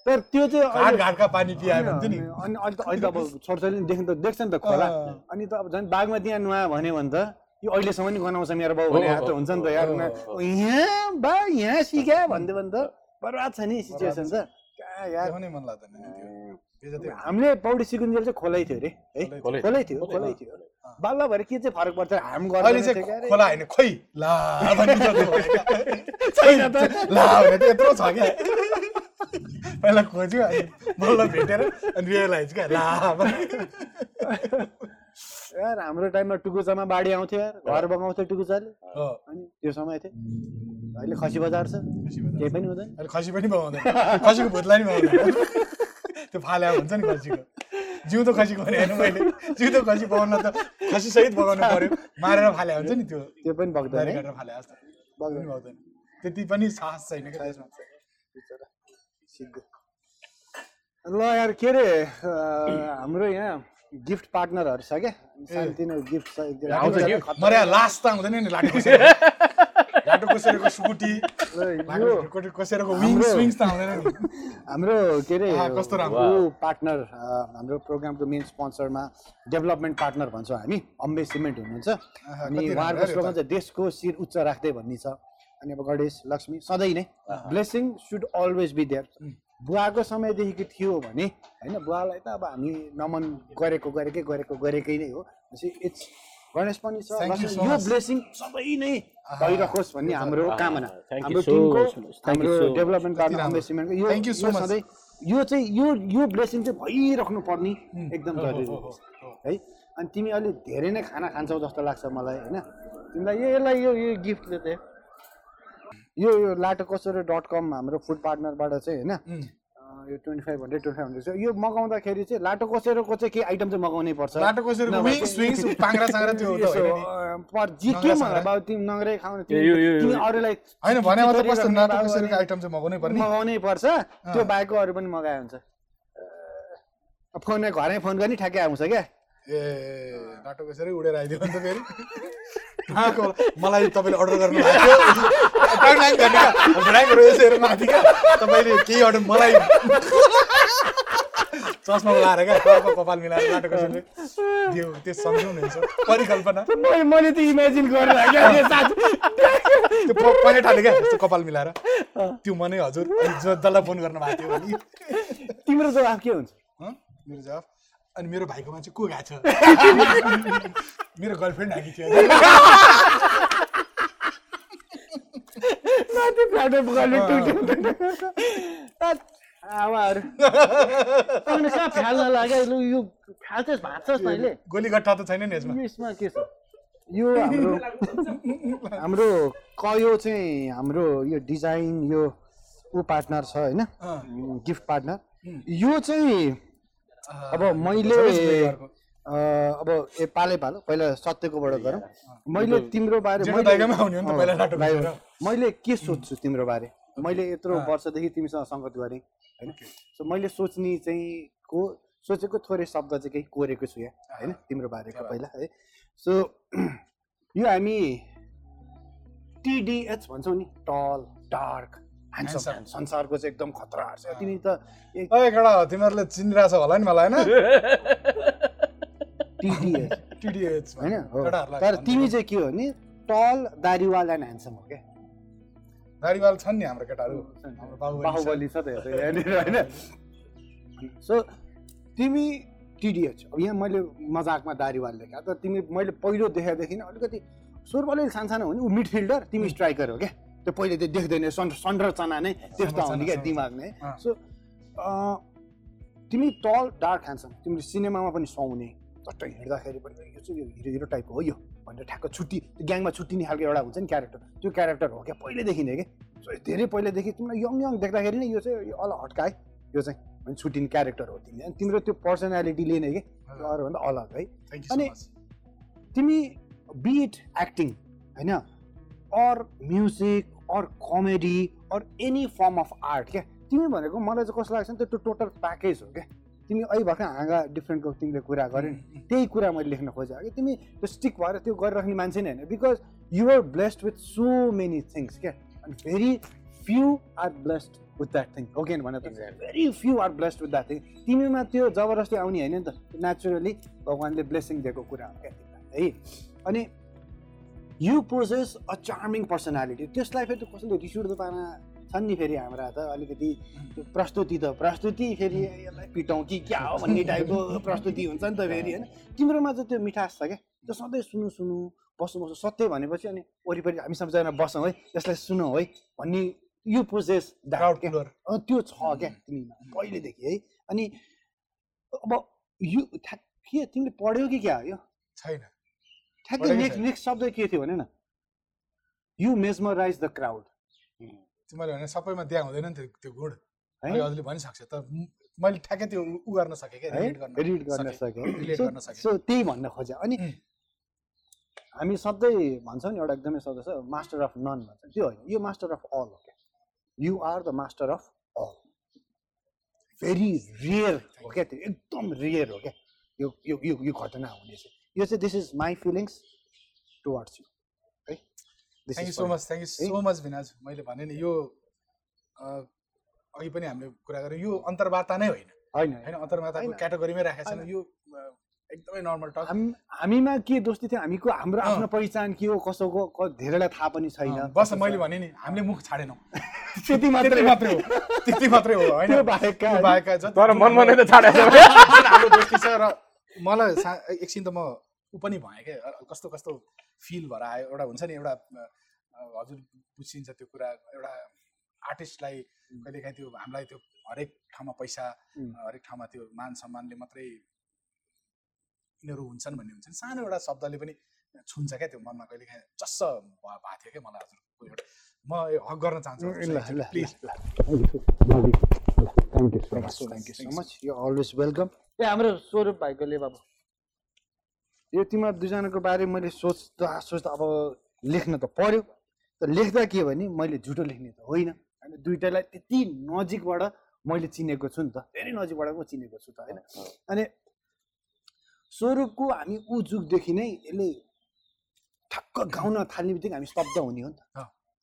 तर त्यो चाहिँ घाट घाटका पानी भन्थ्यो नि। अनि अहिले त अहिले त अब छोरछोरीले देख्न त देख्छ नि त खोला। अनि त अब झन् बागमती यहाँ नुहायो भन्यो भने त यो अहिलेसम्म नि गनाउँछ मेरो बाउ भने। हो, हुन्छ नि त यहाँ बा यहाँ सिक्या भन्दै भने त बर्बाद छ नि सिचुएसन त। यार देखाउनै मन लाग्दैन नि त्यो। हामीले पौडी सिकुन्जेल चाहिँ खोलै थियो अरे है? खोलै। थियो। खोलै थियो। बाल्ल भएर के चाहिँ फरक पर्छ? हाम गर्दैन खोला होइन खोइ ला। (laughs) छैन त। ला भने त यत्रो छ क्या पहिला खोज्यो अनि बल्ल भेटेर अनि रियलाइज क्या ला। यार हाम्रो टाइममा टुकुचामा बाढी आउँथ्यो यार। घर बगाउँथ्यो टुकुचाले हो, अनि त्यो समय थियो। अहिले खसी बजार छ। खुसी। केही पनि हुँदैन। खसी पनि बगाउँदैन खसीको भुतलाई नि बगाउँदैन त्यो फाल्या हुन्छ नि खसीको। जिउँदो खसीको भने होइन मैले। जिउँदो खसी बगाउन त खसी सहित बगाउनु पर्यो। मारेर फाल्या हुन्छ नि त्यो। त्यो पनि बग्दैन फाल्या जस्तो। पनि बगाउँदैन त्यति पनि साहस छैन क्या त्यसमा। सिक्यो ल यार के अरे हाम्रो यहाँ गिफ्ट पार्टनरहरू छ क्या? सानोतिनो गिफ्ट छ एकदम लास्ट त आउँदैन नि हाम्रो के अरे पार्टनर हाम्रो प्रोग्रामको मेन स्पोन्सरमा डेभलपमेन्ट पार्टनर भन्छौँ हामी अम्बे सिमेन्ट हुनुहुन्छ। अनि उहाँहरूको स्लोगन चाहिँ देशको शिर उच्च राख्दै भन्ने छ। अनि अब गणेश लक्ष्मी सधैँ नै blessing should always be there बुवाको समयदेखिको थियो भने होइन बुवालाई त अब हामी नमन गरेको गरेकै गरेको गरेकै नै हो। इट्स गणेश पनि छ यो. ब्लेसिङ सबै नै भइरहोस् भन्ने हाम्रो कामना। हाम्रो टिमको हाम्रो. डेभलपमेन्ट राम्रो। अम्बे सिमेन्टको यो. सधैँ यो चाहिँ यो यो ब्लेसिङ चाहिँ भइराख्नु पर्ने एकदम जरुरी है अनि तिमी अलि धेरै नै खाना खान्छौ जस्तो लाग्छ मलाई होइन? तिमीलाई यो यसलाई यो यो गिफ्टले चाहिँ यो यो लाटो कसरी डट कम हाम्रो फुड पार्टनरबाट चाहिँ होइन? यो twenty five hundred twenty five hundred चाहिँ यो मगाउँदाखेरि चाहिँ लाटो कसेरोको चाहिँ केही आइटम चाहिँ मगाउनै पर्छ। (laughs) जे के मलाई तिमी नङ्ग्रै खाउने तिमी अरूलाई मगाउनै पर्छ। त्यो बाहेकको अरू पनि मगाए हुन्छ। अँ, फोनमा घरै फोन गर्ने ठ्याक्कै आउँछ क्या? ए नाटो कसरी उडेर आइदियो भने त फेरि? मलाई तपाईँले अर्डर गर्नु भएको थियो? ट्याङ ट्याङ गर्ने क्या? ड्राइभर यसो हेरेर माथि क्या? तपाईँले केही अर्डर मलाई चस्मा लाएर क्या? कपाल मिलाएर नाटो कसरी दियो। त्यो सम्झाउनु हुन्छ परिकल्पना। मैले मैले त इमेजिन गरेर क्या त्यो पहिले ठाले क्या? यस्तो कपाल मिलाएर। त्यो मनै हजुर। जसलाई फोन गर्नु भएको थियो तिम्रो जवाफ के हुन्छ? हँ? मेरो जवाफ? अनि मेरो भाइकोमा चाहिँ को गएको छ? (laughs) मेरो गर्लफ्रेन्ड आएको थियो। कहाँ फ्याल्न लाग्यो? लु यो फ्याल्छस् भाँच्छस् न अहिले। गोली गट्टा त छैन नि यसमा। यसमा के छ? यो हाम्रो हाम्रो कयो चाहिँ हाम्रो यो डिजाइन यो ऊ पार्टनर छ होइन। Gift partner. यो चाहिँ अब मैले अ, अब ए पालै पालो पहिला सत्यकोबाट गरौँ। मैले तिम्रो बारे मैले- दाइगामै आउने हो नि त अँ, पहिला लाटो दाइगा। बसेर। मैले के सोध्छु तिम्रो बारे? मैले यत्रो वर्षदेखि तिमीसँग सङ्गत गरेँ होइन? सो मैले सोच्ने चाहिँ को सोचेको थोरै शब्द चाहिँ केही कोरेको छु यहाँ होइन? तिम्रो बारेको पहिला है? सो (clears throat) यो हामी टिडिएच भन्छौँ नि टल डार्क. संसारको चाहिँ एकदम खतरा छ तिमी त केटा तिमीहरूले चिनिरहेछ होला नि मलाई होइन? (laughs) टिडिएच तर तिमी चाहिँ के हो नि टल दारीवाल एन्ड ह्यान्डसम हो क्या? दारीवाल छन् नि हाम्रो केटाहरू। बाहुबली छ। त यहाँनिर होइन? सो तिमी टिडिएच अब यहाँ मैले मजाकमा दारीवाल लेखा। तर तिमी मैले पहिलो देखादेखि नै अलिकति स्वरूप अलिअलि सानसानो हो नि ऊ मिडफिल्डर तिमी स्ट्राइकर हो क्या? त्यो पहिले त्यो देख्दैन संरचना नै त्यस्तो आउने क्या दिमाग नै। सो तिमी टल डार्क ह्यान्डसम तिमीले सिनेमामा पनि सुहाउने। चट्ट हिँड्दाखेरि पनि यो चाहिँ यो हिरो हिरो टाइपको हो यो भनेर ठ्याक्क छुट्टी त्यो ग्याङमा छुट्टिने खालको एउटा हुन्छ नि क्यारेक्टर। त्यो क्यारेक्टर हो क्या पहिल्यैदेखि नै क्या सो धेरै पहिल्यैदेखि तिमीलाई यङ यङ देख्दाखेरि नै यो चाहिँ यो अल हट्का है यो चाहिँ भने छुट्टिने क्यारेक्टर हो तिमी अनि तिम्रो त्यो पर्सनालिटीले नै क्या त्यो अरूभन्दा अलग है। अनि-. तिमी बिट एक्टिङ होइन? Or music or comedy or any form of art क्या? तिमी भनेको मलाई चाहिँ कस्तो लाग्छ नि त्यो टोटल प्याकेज हो क्या? तिमी अहिले भर्खर हाँगा डिफ्रेन्टको तिमीले कुरा गर्यो नि त्यही कुरा मैले लेख्न खोजेँ। कि तिमी त्यो स्टिक भएर त्यो गरिराख्ने मान्छे नै होइन because you're blessed with so many things क्या? अनि very few are blessed with that thing हो कि भने त? Very few are blessed with that thing तिमीमा त्यो जबरजस्ती आउने होइन नि त नेचुरली भगवान्ले ब्लेसिङ दिएको कुरा हो क्या? है? अनि you possess a charming personality त्यसलाई फेरि कसैले रिस उठ्दो पाना छन् नि फेरि हाम्रा त अलिकति प्रस्तुति त प्रस्तुति फेरि यसलाई पिटाउँ कि क्या हो भन्ने टाइपको प्रस्तुति हुन्छ नि त फेरि होइन? तिम्रोमा चाहिँ त्यो मिठास छ क्या? त्यो सधैँ सुनु सुनु बस्नु बस्नु सत्य भनेपछि अनि वरिपरि हामी सबैजना बसौँ है? यसलाई सुनौँ है? भन्ने यु puller. त्यो छ क्या तिमीमा? पहिलेदेखि है? अनि अब यो के तिमीले पढ्यौ कि क्या हो यो? छैन। ठ्याक्कै नेक्स्ट। नेक्स्ट शब्द के थियो भने न यु मेजमराइज द क्राउड तिमीले भने सबैमा दिया हुँदैन नि त्यो त्यो गुण हजुरले भनिसक्छ त मैले ठ्याक्कै त्यो उ गर्न सकेँ क्या रिड गर्न सकेँ। सो त्यही भन्न खोजे अनि. हामी सधैँ भन्छौँ नि एउटा एकदमै सधैँ छ मास्टर अफ नन भन्छ त्यो होइन यो मास्टर अफ अल हो क्या you are the master of all very rare हो क्या त्यो एकदम रियर हो क्या यो यो यो यो घटना हुने चाहिँ यो चाहिँ this is my feelings towards you है This thank you is so much thank you so much भिनाज मैले भने नि यो अ, अघि पनि हामीले कुरा गऱ्यौँ यो अन्तर्वार्ता नै होइन। होइन होइन। अन्तर्वार्ताको। क्याटेगोरीमै राखेको छैन। यो एकदमै नर्मल टक हाम- हामीमा के दोस्ती थियो? हामीको हाम्रो। आफ्नो पहिचान के हो? कसोको क- धेरैलाई थाहा पनि छैन। बस मैले भने नि हामीले मुख छाडेनौँ। (laughs) त्यति मात्रै मात्रै हो। त्यति मात्रै हो होइन? बाहेकका बाहेकका तर जुन मनमा नै हाम्रो- त छाडेको (laughs) हाम्रो दोस्ती छ र मलाई एकछिन त म ऊ पनि भएँ क्या कस्तो कस्तो फिल भएर आयो एउटा हुन्छ नि एउटा हजुर बुझिन्छ त्यो कुरा एउटा आर्टिस्टलाई कहिलेकाहीँ त्यो हामीलाई त्यो हरेक ठाउँमा पैसा. हरेक ठाउँमा त्यो मान सम्मानले मात्रै यिनीहरू हुन्छन् भन्ने हुन्छ नि। सानो एउटा शब्दले पनि छुन्छ क्या त्यो मनमा कहिलेकाहीँ चस्स भ- भएको थियो क्या मलाई हजुरको एउटा म यो हक गर्न चाहन्छु please thank you so much you much. So much you always welcome ए हाम्रो स्वरूप भाइको ले बाबु। यो तिमीहरू दुईजनाको बारे मैले सोच्दा सोच्दा अब लेख्न त पर्यो। तर लेख्दा के भने मैले झुटो लेख्ने त होइन। होइन दुइटालाई त्यति नजिकबाट मैले चिनेको छु नि त। धेरै नजिकबाट म चिनेको छु त होइन? अनि स्वरूपको हामी ऊ जुगदेखि नै यसले ठक्क गाउन थाल्ने बित्तिकै हामी स्तब्ध हुने हो नि त।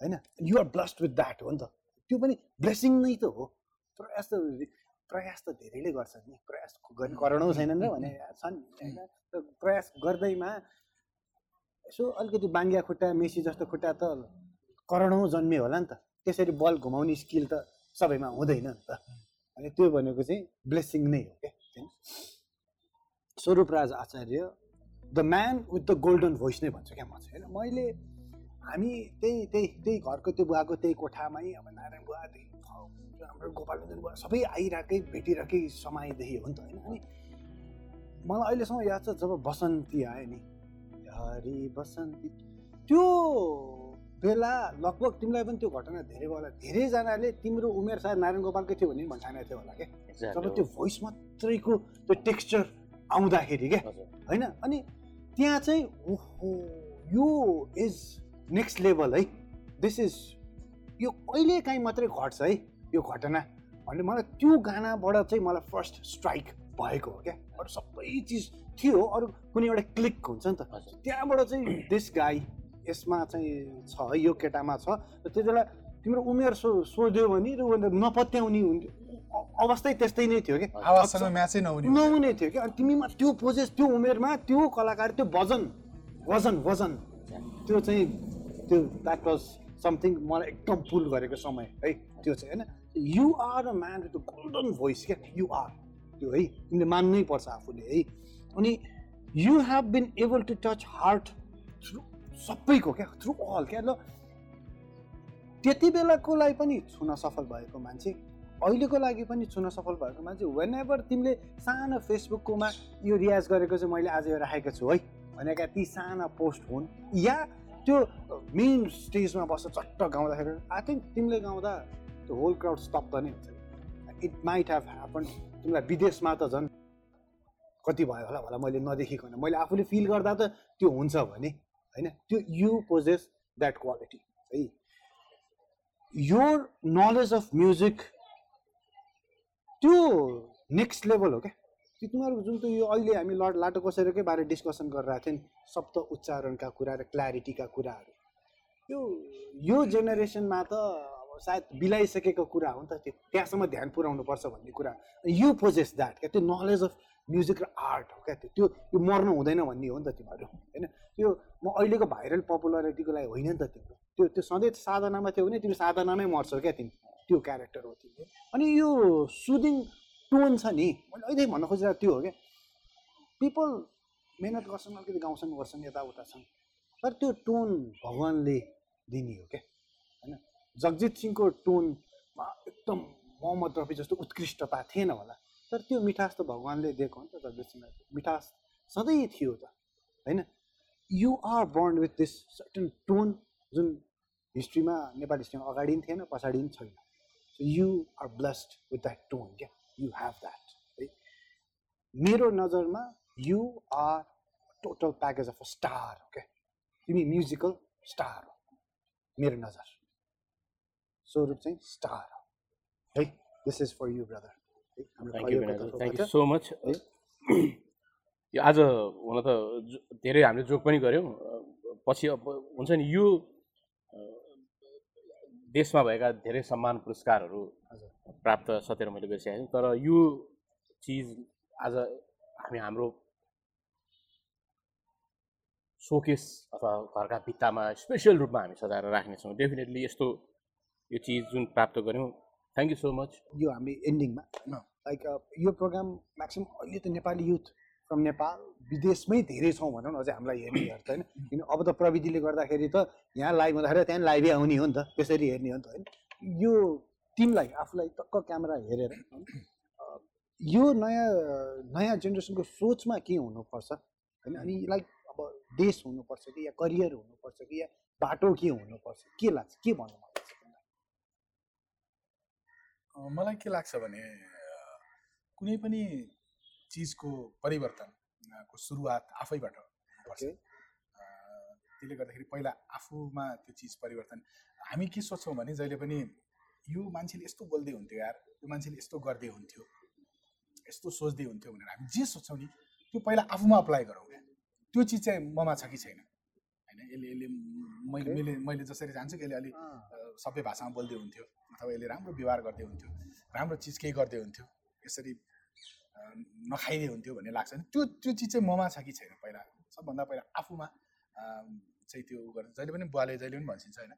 होइन? युआर ब्लस्ड विथ द्याट हो नि त। त्यो पनि ब्लेसिङ नै त हो। प्रयास त प्रयास त धेरैले गर्छन् नि। प्रयास गर्ने करोडौँ छैनन् र भने छन् होइन प्रयास गर्दैमा यसो अलिकति बाङ्गिया खुट्टा मेसी जस्तो खुट्टा त करोडौँ जन्मियो होला नि त। त्यसरी बल घुमाउने स्किल त सबैमा हुँदैन नि त। अनि त्यो भनेको चाहिँ ब्लेसिङ नै हो क्या होइन Swarup Raj Acharya the man with the golden voice नै भन्छु क्या म चाहिँ होइन। मैले हामी त्यही त्यही त्यही घरको त्यो बुवाको त्यही कोठामै अब नारायण बुवादेखि हाम्रो सबै आइरहेकै भेटिरहेकै समयदेखि हो नि त होइन? अनि मलाई अहिलेसम्म याद छ जब बसन्ती आयो नि। हरि बसन्ती। त्यो बेला लगभग तिमीलाई पनि त्यो घटना धेरै भयो होला। धेरैजनाले तिम्रो उमेर सायद नारायण गोपालकै थियो भने पनि भन्ठानेको थियो होला क्या जब त्यो भोइस मात्रैको त्यो टेक्स्चर आउँदाखेरि क्या होइन? अनि त्यहाँ चाहिँ ओहो यो इज नेक्स्ट लेभल है। दिस इज यो कहिले काहीँ मात्रै घट्छ है। यो घटना भन्ने मलाई त्यो गानाबाट चाहिँ मलाई फर्स्ट स्ट्राइक भएको हो क्या? अरू सबै चिज थियो अरू कुनै एउटा क्लिक हुन्छ नि त। त्यहाँबाट चाहिँ दिस गाई यसमा चाहिँ छ यो केटामा छ र त्यति बेला तिम्रो उमेर सो सोध्यो भने र नपत्याउने हुन्थ्यो अवस्थै त्यस्तै नै थियो क्या? नहुने थियो कि अनि तिमीमा त्यो पोजेस त्यो उमेरमा त्यो कलाकार त्यो वजन वजन वजन त्यो चाहिँ त्यो द्याट वाज समथिङ मलाई एकदम पुल गरेको समय है? त्यो चाहिँ होइन? You are a man with golden voice क्या यु आर त्यो है तिमीले मान्नै पर्छ आफूले है अनि you have been able to touch heart through सबैको क्या थ्रु अल क्या ल त्यति बेलाकोलाई पनि छुन सफल भएको मान्छे अहिलेको लागि पनि छुन सफल भएको मान्छे वेन एभर तिमीले सानो फेसबुककोमा यो रियाज गरेको चाहिँ मैले आज यो राखेको छु है। भनेका ती साना पोस्ट हुन् या त्यो मेन स्टेजमा बस्छ चट्ट गाउँदाखेरि। आई थिङ्क तिमीले गाउँदा त्यो होल क्राउड स्तब्ध नै हुन्छ इट माइट हेभ ह्यापन तिमीलाई विदेशमा त झन् कति भयो होला होला मैले नदेखिकन मैले आफूले फिल गर्दा त त्यो हुन्छ भने होइन? त्यो यु पोजेस द्याट क्वालिटी है? योर नलेज अफ म्युजिक त्यो नेक्स्ट लेभल हो क्या? तिमीहरूको जुन त्यो यो अहिले हामी लड लाटो कसेरकै बारे डिस्कसन गरिरहेको थियौँ नि शब्द उच्चारणका कुरा र क्ल्यारिटीका कुराहरू। यो यो जेनेरेसनमा त सायद बिलाइसकेको कुरा हो नि त त्यो त्यहाँसम्म ध्यान पुऱ्याउनु पर्छ भन्ने कुरा। यु पोजेस द्याट क्या? त्यो नलेज अफ म्युजिक र आर्ट हो क्या? त्यो त्यो यो मर्नु हुँदैन भन्ने हो नि त तिमीहरू होइन? त्यो म अहिलेको भाइरल पपुलरिटीको लागि होइन नि त तिम्रो। त्यो त्यो सधैँ साधनामा थियो भने तिमी साधनामै मर्छौ क्या तिमी? त्यो क्यारेक्टर हो तिमीले अनि यो सुदिङ टोन छ नि मैले अहिले भन्न खोजिरहेको त्यो हो क्या? पिपल मिहिनेत गर्छन् अलिकति गाउँछन् गर्छन् यताउता छन्। तर त्यो टोन भगवान्ले दिने हो क्या? जगजित सिंहको टोनमा एकदम मोहम्मद रफी जस्तो उत्कृष्टता थिएन होला। तर त्यो मिठास त भगवान्ले दिएको हो नि त जगजित सिंहलाई। मिठास सधैँ थियो त होइन? You are born with this certain tone जुन हिस्ट्रीमा नेपाली हिस्ट्रीमा अगाडि पनि थिएन पछाडि पनि छैन। So you are blessed with that tone क्या यु हेभ द्याट है? मेरो नजरमा you are total package of a star हो क्या तिमी म्युजिकल स्टार हो मेरो नजर। स्वरूप चाहिँ स्टार हो है this is for you brother thank you. So much यो आज हुन त धेरै हामीले जोक पनि गऱ्यौँ। पछि अब हुन्छ नि यो देशमा भएका धेरै सम्मान पुरस्कारहरू प्राप्त सतेर मैले छु। तर यो चिज आज हामी हाम्रो सोकेस अथवा घरका भित्तामा स्पेसल रूपमा हामी सजाएर राख्नेछौँ। डेफिनेटली यस्तो यो चिज जुन प्राप्त गऱ्यौँ। थ्याङ्क यू सो मच यो हामी एन्डिङमा लाइक यो प्रोग्राम म्याक्सिमम् अहिले त नेपाली युथ फ्रम नेपाल विदेशमै धेरै छौँ भनौँ न अझै हामीलाई हेर्नेहरू त होइन। (coughs) किन अब त प्रविधिले गर्दाखेरि त यहाँ लाइभ हुँदाखेरि त्यहाँ लाइभै आउने हो नि त त्यसरी हेर्ने हो नि त होइन। यो टिमलाई आफूलाई टक्क क्यामेरा हेरेर अ, यो नयाँ नयाँ जेनेरेसनको सोचमा के हुनुपर्छ? होइन अनि लाइक अब देश हुनुपर्छ कि या करियर हुनुपर्छ कि या बाटो के हुनुपर्छ? के लाग्छ? के भन्नु मन लाग्छ तिमीलाई? अँ, मलाई के लाग्छ भने कुनै पनि चिजको परिवर्तनको सुरुवात आफैबाट. अँ, त्यसले गर्दाखेरि पहिला आफूमा त्यो चिज परिवर्तन हामी के सोच्छौँ भने जहिले पनि यो मान्छेले यस्तो बोल्दै हुन्थ्यो यार यो मान्छेले यस्तो गर्दै हुन्थ्यो यस्तो सोच्दै हुन्थ्यो भनेर हामी जे सोच्छौँ नि त्यो पहिला आफूमा अप्लाई गरौँ। क्या त्यो चिज चाहिँ ममा छ कि छैन? होइन? यसले यसले मैले. मैले मैले जसरी जान्छु कि यसले अलिक सबै भाषामा बोल्दै हुन्थ्यो अथवा यसले राम्रो व्यवहार गर्दै हुन्थ्यो राम्रो चिज केही गर्दै हुन्थ्यो यसरी नखाइदिए हुन्थ्यो भन्ने लाग्छ त्यो त्यो चिज चाहिँ ममा छ कि छैन पहिला? सबभन्दा पहिला आफूमा चाहिँ त्यो गर्छ जहिले पनि बुवाले जहिले पनि भनिन्छ होइन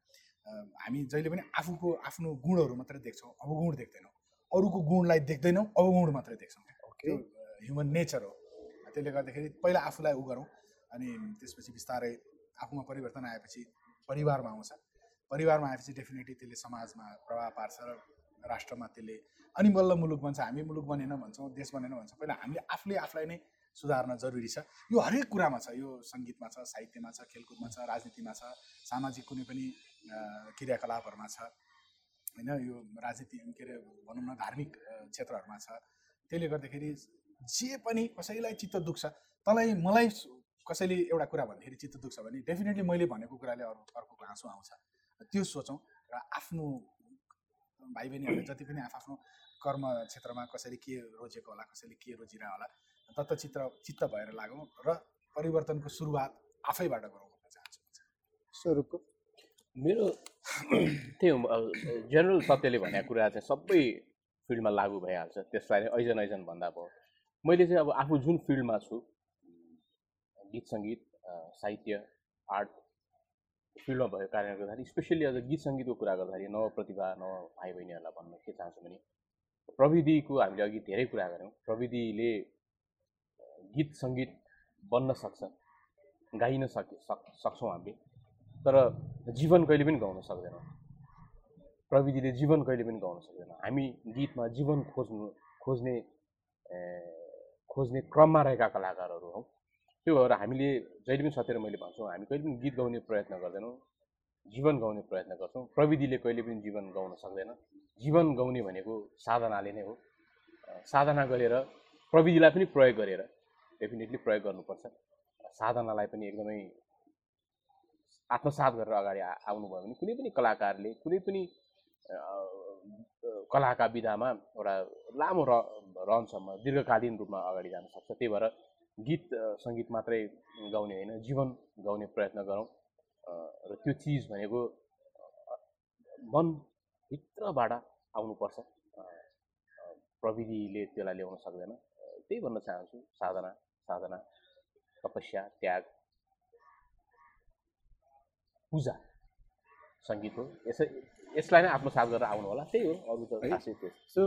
हामी जहिले पनि आफूको आफ्नो गुणहरू मात्रै देख्छौँ अवगुण देख्दैनौँ। अरूको गुणलाई देख्दैनौँ अवगुण मात्रै देख्छौँ. त्यो ह्युमन नेचर हो। त्यसले गर्दाखेरि पहिला आफूलाई उ गरौँ अनि त्यसपछि बिस्तारै आफूमा परिवर्तन आएपछि परिवारमा आउँछ। परिवारमा आएपछि डेफिनेटली त्यसले समाजमा प्रभाव पार्छ र राष्ट्रमा त्यसले अनि बल्ल मुलुक बन्छ। हामी मुलुक बनेन भन्छौँ देश बनेन भन्छौँ। पहिला हामीले आफूले आफूलाई नै सुधार्न जरुरी छ। यो हरेक कुरामा छ। यो सङ्गीतमा छ साहित्यमा छ खेलकुदमा छ राजनीतिमा छ सामाजिक कुनै पनि क्रियाकलापहरूमा छ। होइन यो राजनीति के अरे भनौँ न धार्मिक क्षेत्रहरूमा छ। त्यसले गर्दाखेरि जे पनि कसैलाई चित्त दुख्छ तँलाई मलाई कसैले एउटा कुरा भन्दाखेरि चित्त दुख्छ भने डेफिनेटली मैले भनेको कुराले अरू अर्कोको आँसु आउँछ। त्यो सोचौँ र आफ्नो भाइ बहिनीहरूले जति पनि आफ्नो कर्म क्षेत्रमा कसैले के रोजेको होला कसैले के रोजिरह होला तत्त चित्र चित्त भएर लागौँ र परिवर्तनको सुरुवात आफैबाट गरौँ भन्न चाहन्छु। स्वरूपको मेरो (clears throat) त्यही हो जेनरल सत्यले भनेको कुरा चाहिँ सबै फिल्डमा लागु भइहाल्छ। त्यसलाई ऐजन ऐजन भन्दा भयो। मैले चाहिँ अब आफू जुन फिल्डमा छु गीत सङ्गीत साहित्य आर्ट फिल्डमा भएको कारणले गर्दाखेरि स्पेसल्ली अझ गीत सङ्गीतको कुरा गर्दाखेरि नव प्रतिभा नव भाइ बहिनीहरूलाई भन्न के चाहन्छु भने प्रविधिको हामीले अघि धेरै कुरा गऱ्यौँ। प्रविधिले गीत सङ्गीत बन्न सक्छ गाइन सक सक सक्छौँ हामीले तर जीवन कहिले पनि गाउन सक्दैनौँ। प्रविधिले जीवन कहिले पनि गाउन सक्दैन। हामी गीतमा जीवन खोज्नु खोज्ने खोज्ने क्रममा रहेका कलाकारहरू हौँ। त्यो भएर हामीले जहिले पनि सत्येर मैले भन्छु हामी कहिले पनि गीत गाउने प्रयत्न गर्दैनौँ जीवन गाउने प्रयत्न गर्छौँ। प्रविधिले कहिले पनि जीवन गाउन सक्दैन। जीवन गाउने भनेको साधनाले नै हो। साधना गरेर प्रविधिलाई पनि प्रयोग गरेर डेफिनेटली प्रयोग गर्नुपर्छ। साधनालाई पनि एकदमै आत्मसात गरेर अगाडि आउनुभयो भने कुनै पनि कलाकारले कुनै पनि कलाका विधामा एउटा लामो र रनसम्म दीर्घकालीन रूपमा अगाडि जान सक्छ। त्यही भएर गीत सङ्गीत मात्रै गाउने होइन जीवन गाउने प्रयत्न गरौँ। र त्यो चिज भनेको मनभित्रबाट आउनुपर्छ। प्रविधिले त्यसलाई ल्याउन सक्दैन। त्यही भन्न चाहन्छु साधना साधना तपस्या त्याग। पूजा सङ्गीत हो। यसै यसलाई नै आत्मसात गरेर आउनु होला। त्यही हो अरू त? खासै त्यो सो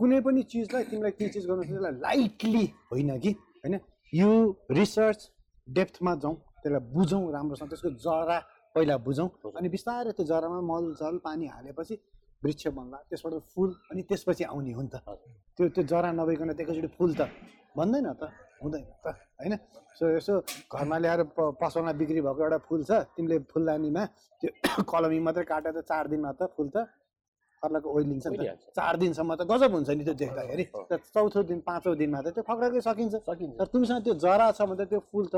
कुनै पनि चिजलाई तिमीलाई के चिज गर्नु त्यसलाई लाइटली होइन कि? होइन? यो रिसर्च डेप्थमा जाउँ त्यसलाई बुझौँ राम्रोसँग त्यसको जरा पहिला बुझौँ अनि बिस्तारै त्यो जरामा मल जल पानी हालेपछि वृक्ष बन्ला त्यसबाट फुल अनि त्यसपछि आउने हो नि त। त्यो त्यो जरा नभइकन एकैचोटि फुल त बन्दैन त हुँदैन त होइन? सो यसो घरमा ल्याएर प पसलमा बिक्री भएको एउटा फुल छ तिमीले फुलदानीमा त्यो (coughs) कलमी मात्रै काटेर चार दिनमा त फुल त फर्लाको ओइलिन्छ नि त। चार दिनसम्म त गजब हुन्छ नि त्यो देख्दाखेरि। हो। तर चौथो दिन पाँचौँ दिनमा त त्यो खक्राकै सकिन्छ। सकिन्छ। तर तिमीसँग त्यो जरा छ भने त त्यो फुल त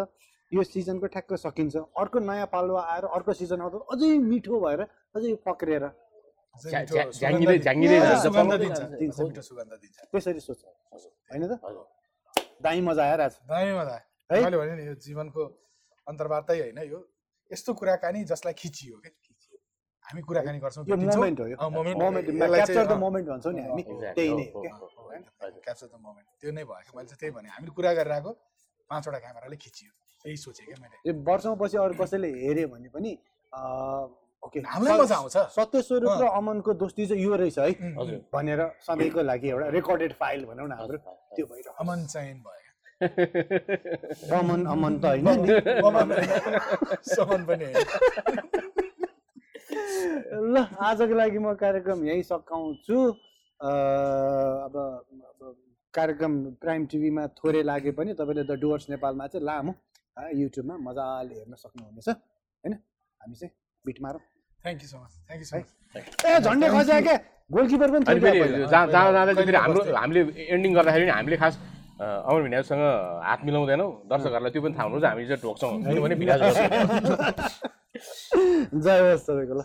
यो सिजनको ठ्याक्क सकिन्छ। अर्को नयाँ पालुवा आएर अर्को सिजन आउँदा अझै मिठो भएर अझै दिन्छ। त्यसरी सोच होइन त? दामी मजा आज दामी मजा है? मैले भने नि यो जीवनको अन्तर्वार्तै होइन यो। यस्तो कुराकानी जसलाई खिचियो क्या हामी कुराकानी गर्छौँ भन्छौँ नि हामी. त्यही नै। क्याप्चर द मोमेन्ट त्यो नै भयो मैले चाहिँ त्यही भने हामीले कुरा गरिरहेको पाँचवटा क्यामेराले खिचियो त्यही सोचेँ क्या मैले यो वर्षौँपछि अरू कसैले हेऱ्यो भने पनि ओके हामीलाई मजा आउँछ सत्य स्वरूप अँ। र अमनको दोस्ती चाहिँ यो रहेछ है भनेर सधैँको लागि एउटा रेकर्डेड फाइल भनौँ न हाम्रो त्यो भइरहेको अमन चयन भयो अमन त अमन होइन, समन पनि होइन ल आजको लागि म कार्यक्रम यहीँ सकाउँछु। अ, अब अब कार्यक्रम प्राइम टिभीमा थोरै लागे पनि तपाईँले द डुवर्स नेपालमा चाहिँ लामो युट्युबमा मजाले हेर्न सक्नुहुनेछ होइन? हामी चाहिँ बिट मारौँ। Thank you so much thank you so much ए झन्डै खस्या क्या? गोलकिपर पनि हाम्रो? हामीले एन्डिङ गर्दाखेरि हामीले खास अमर भिनाजसँग हात मिलाउँदैनौँ। दर्शकहरूलाई त्यो पनि थाहा हुनु हामी चाहिँ ढोक्छौँ। किनभने (laughs) जय होस् तपाईँको ल।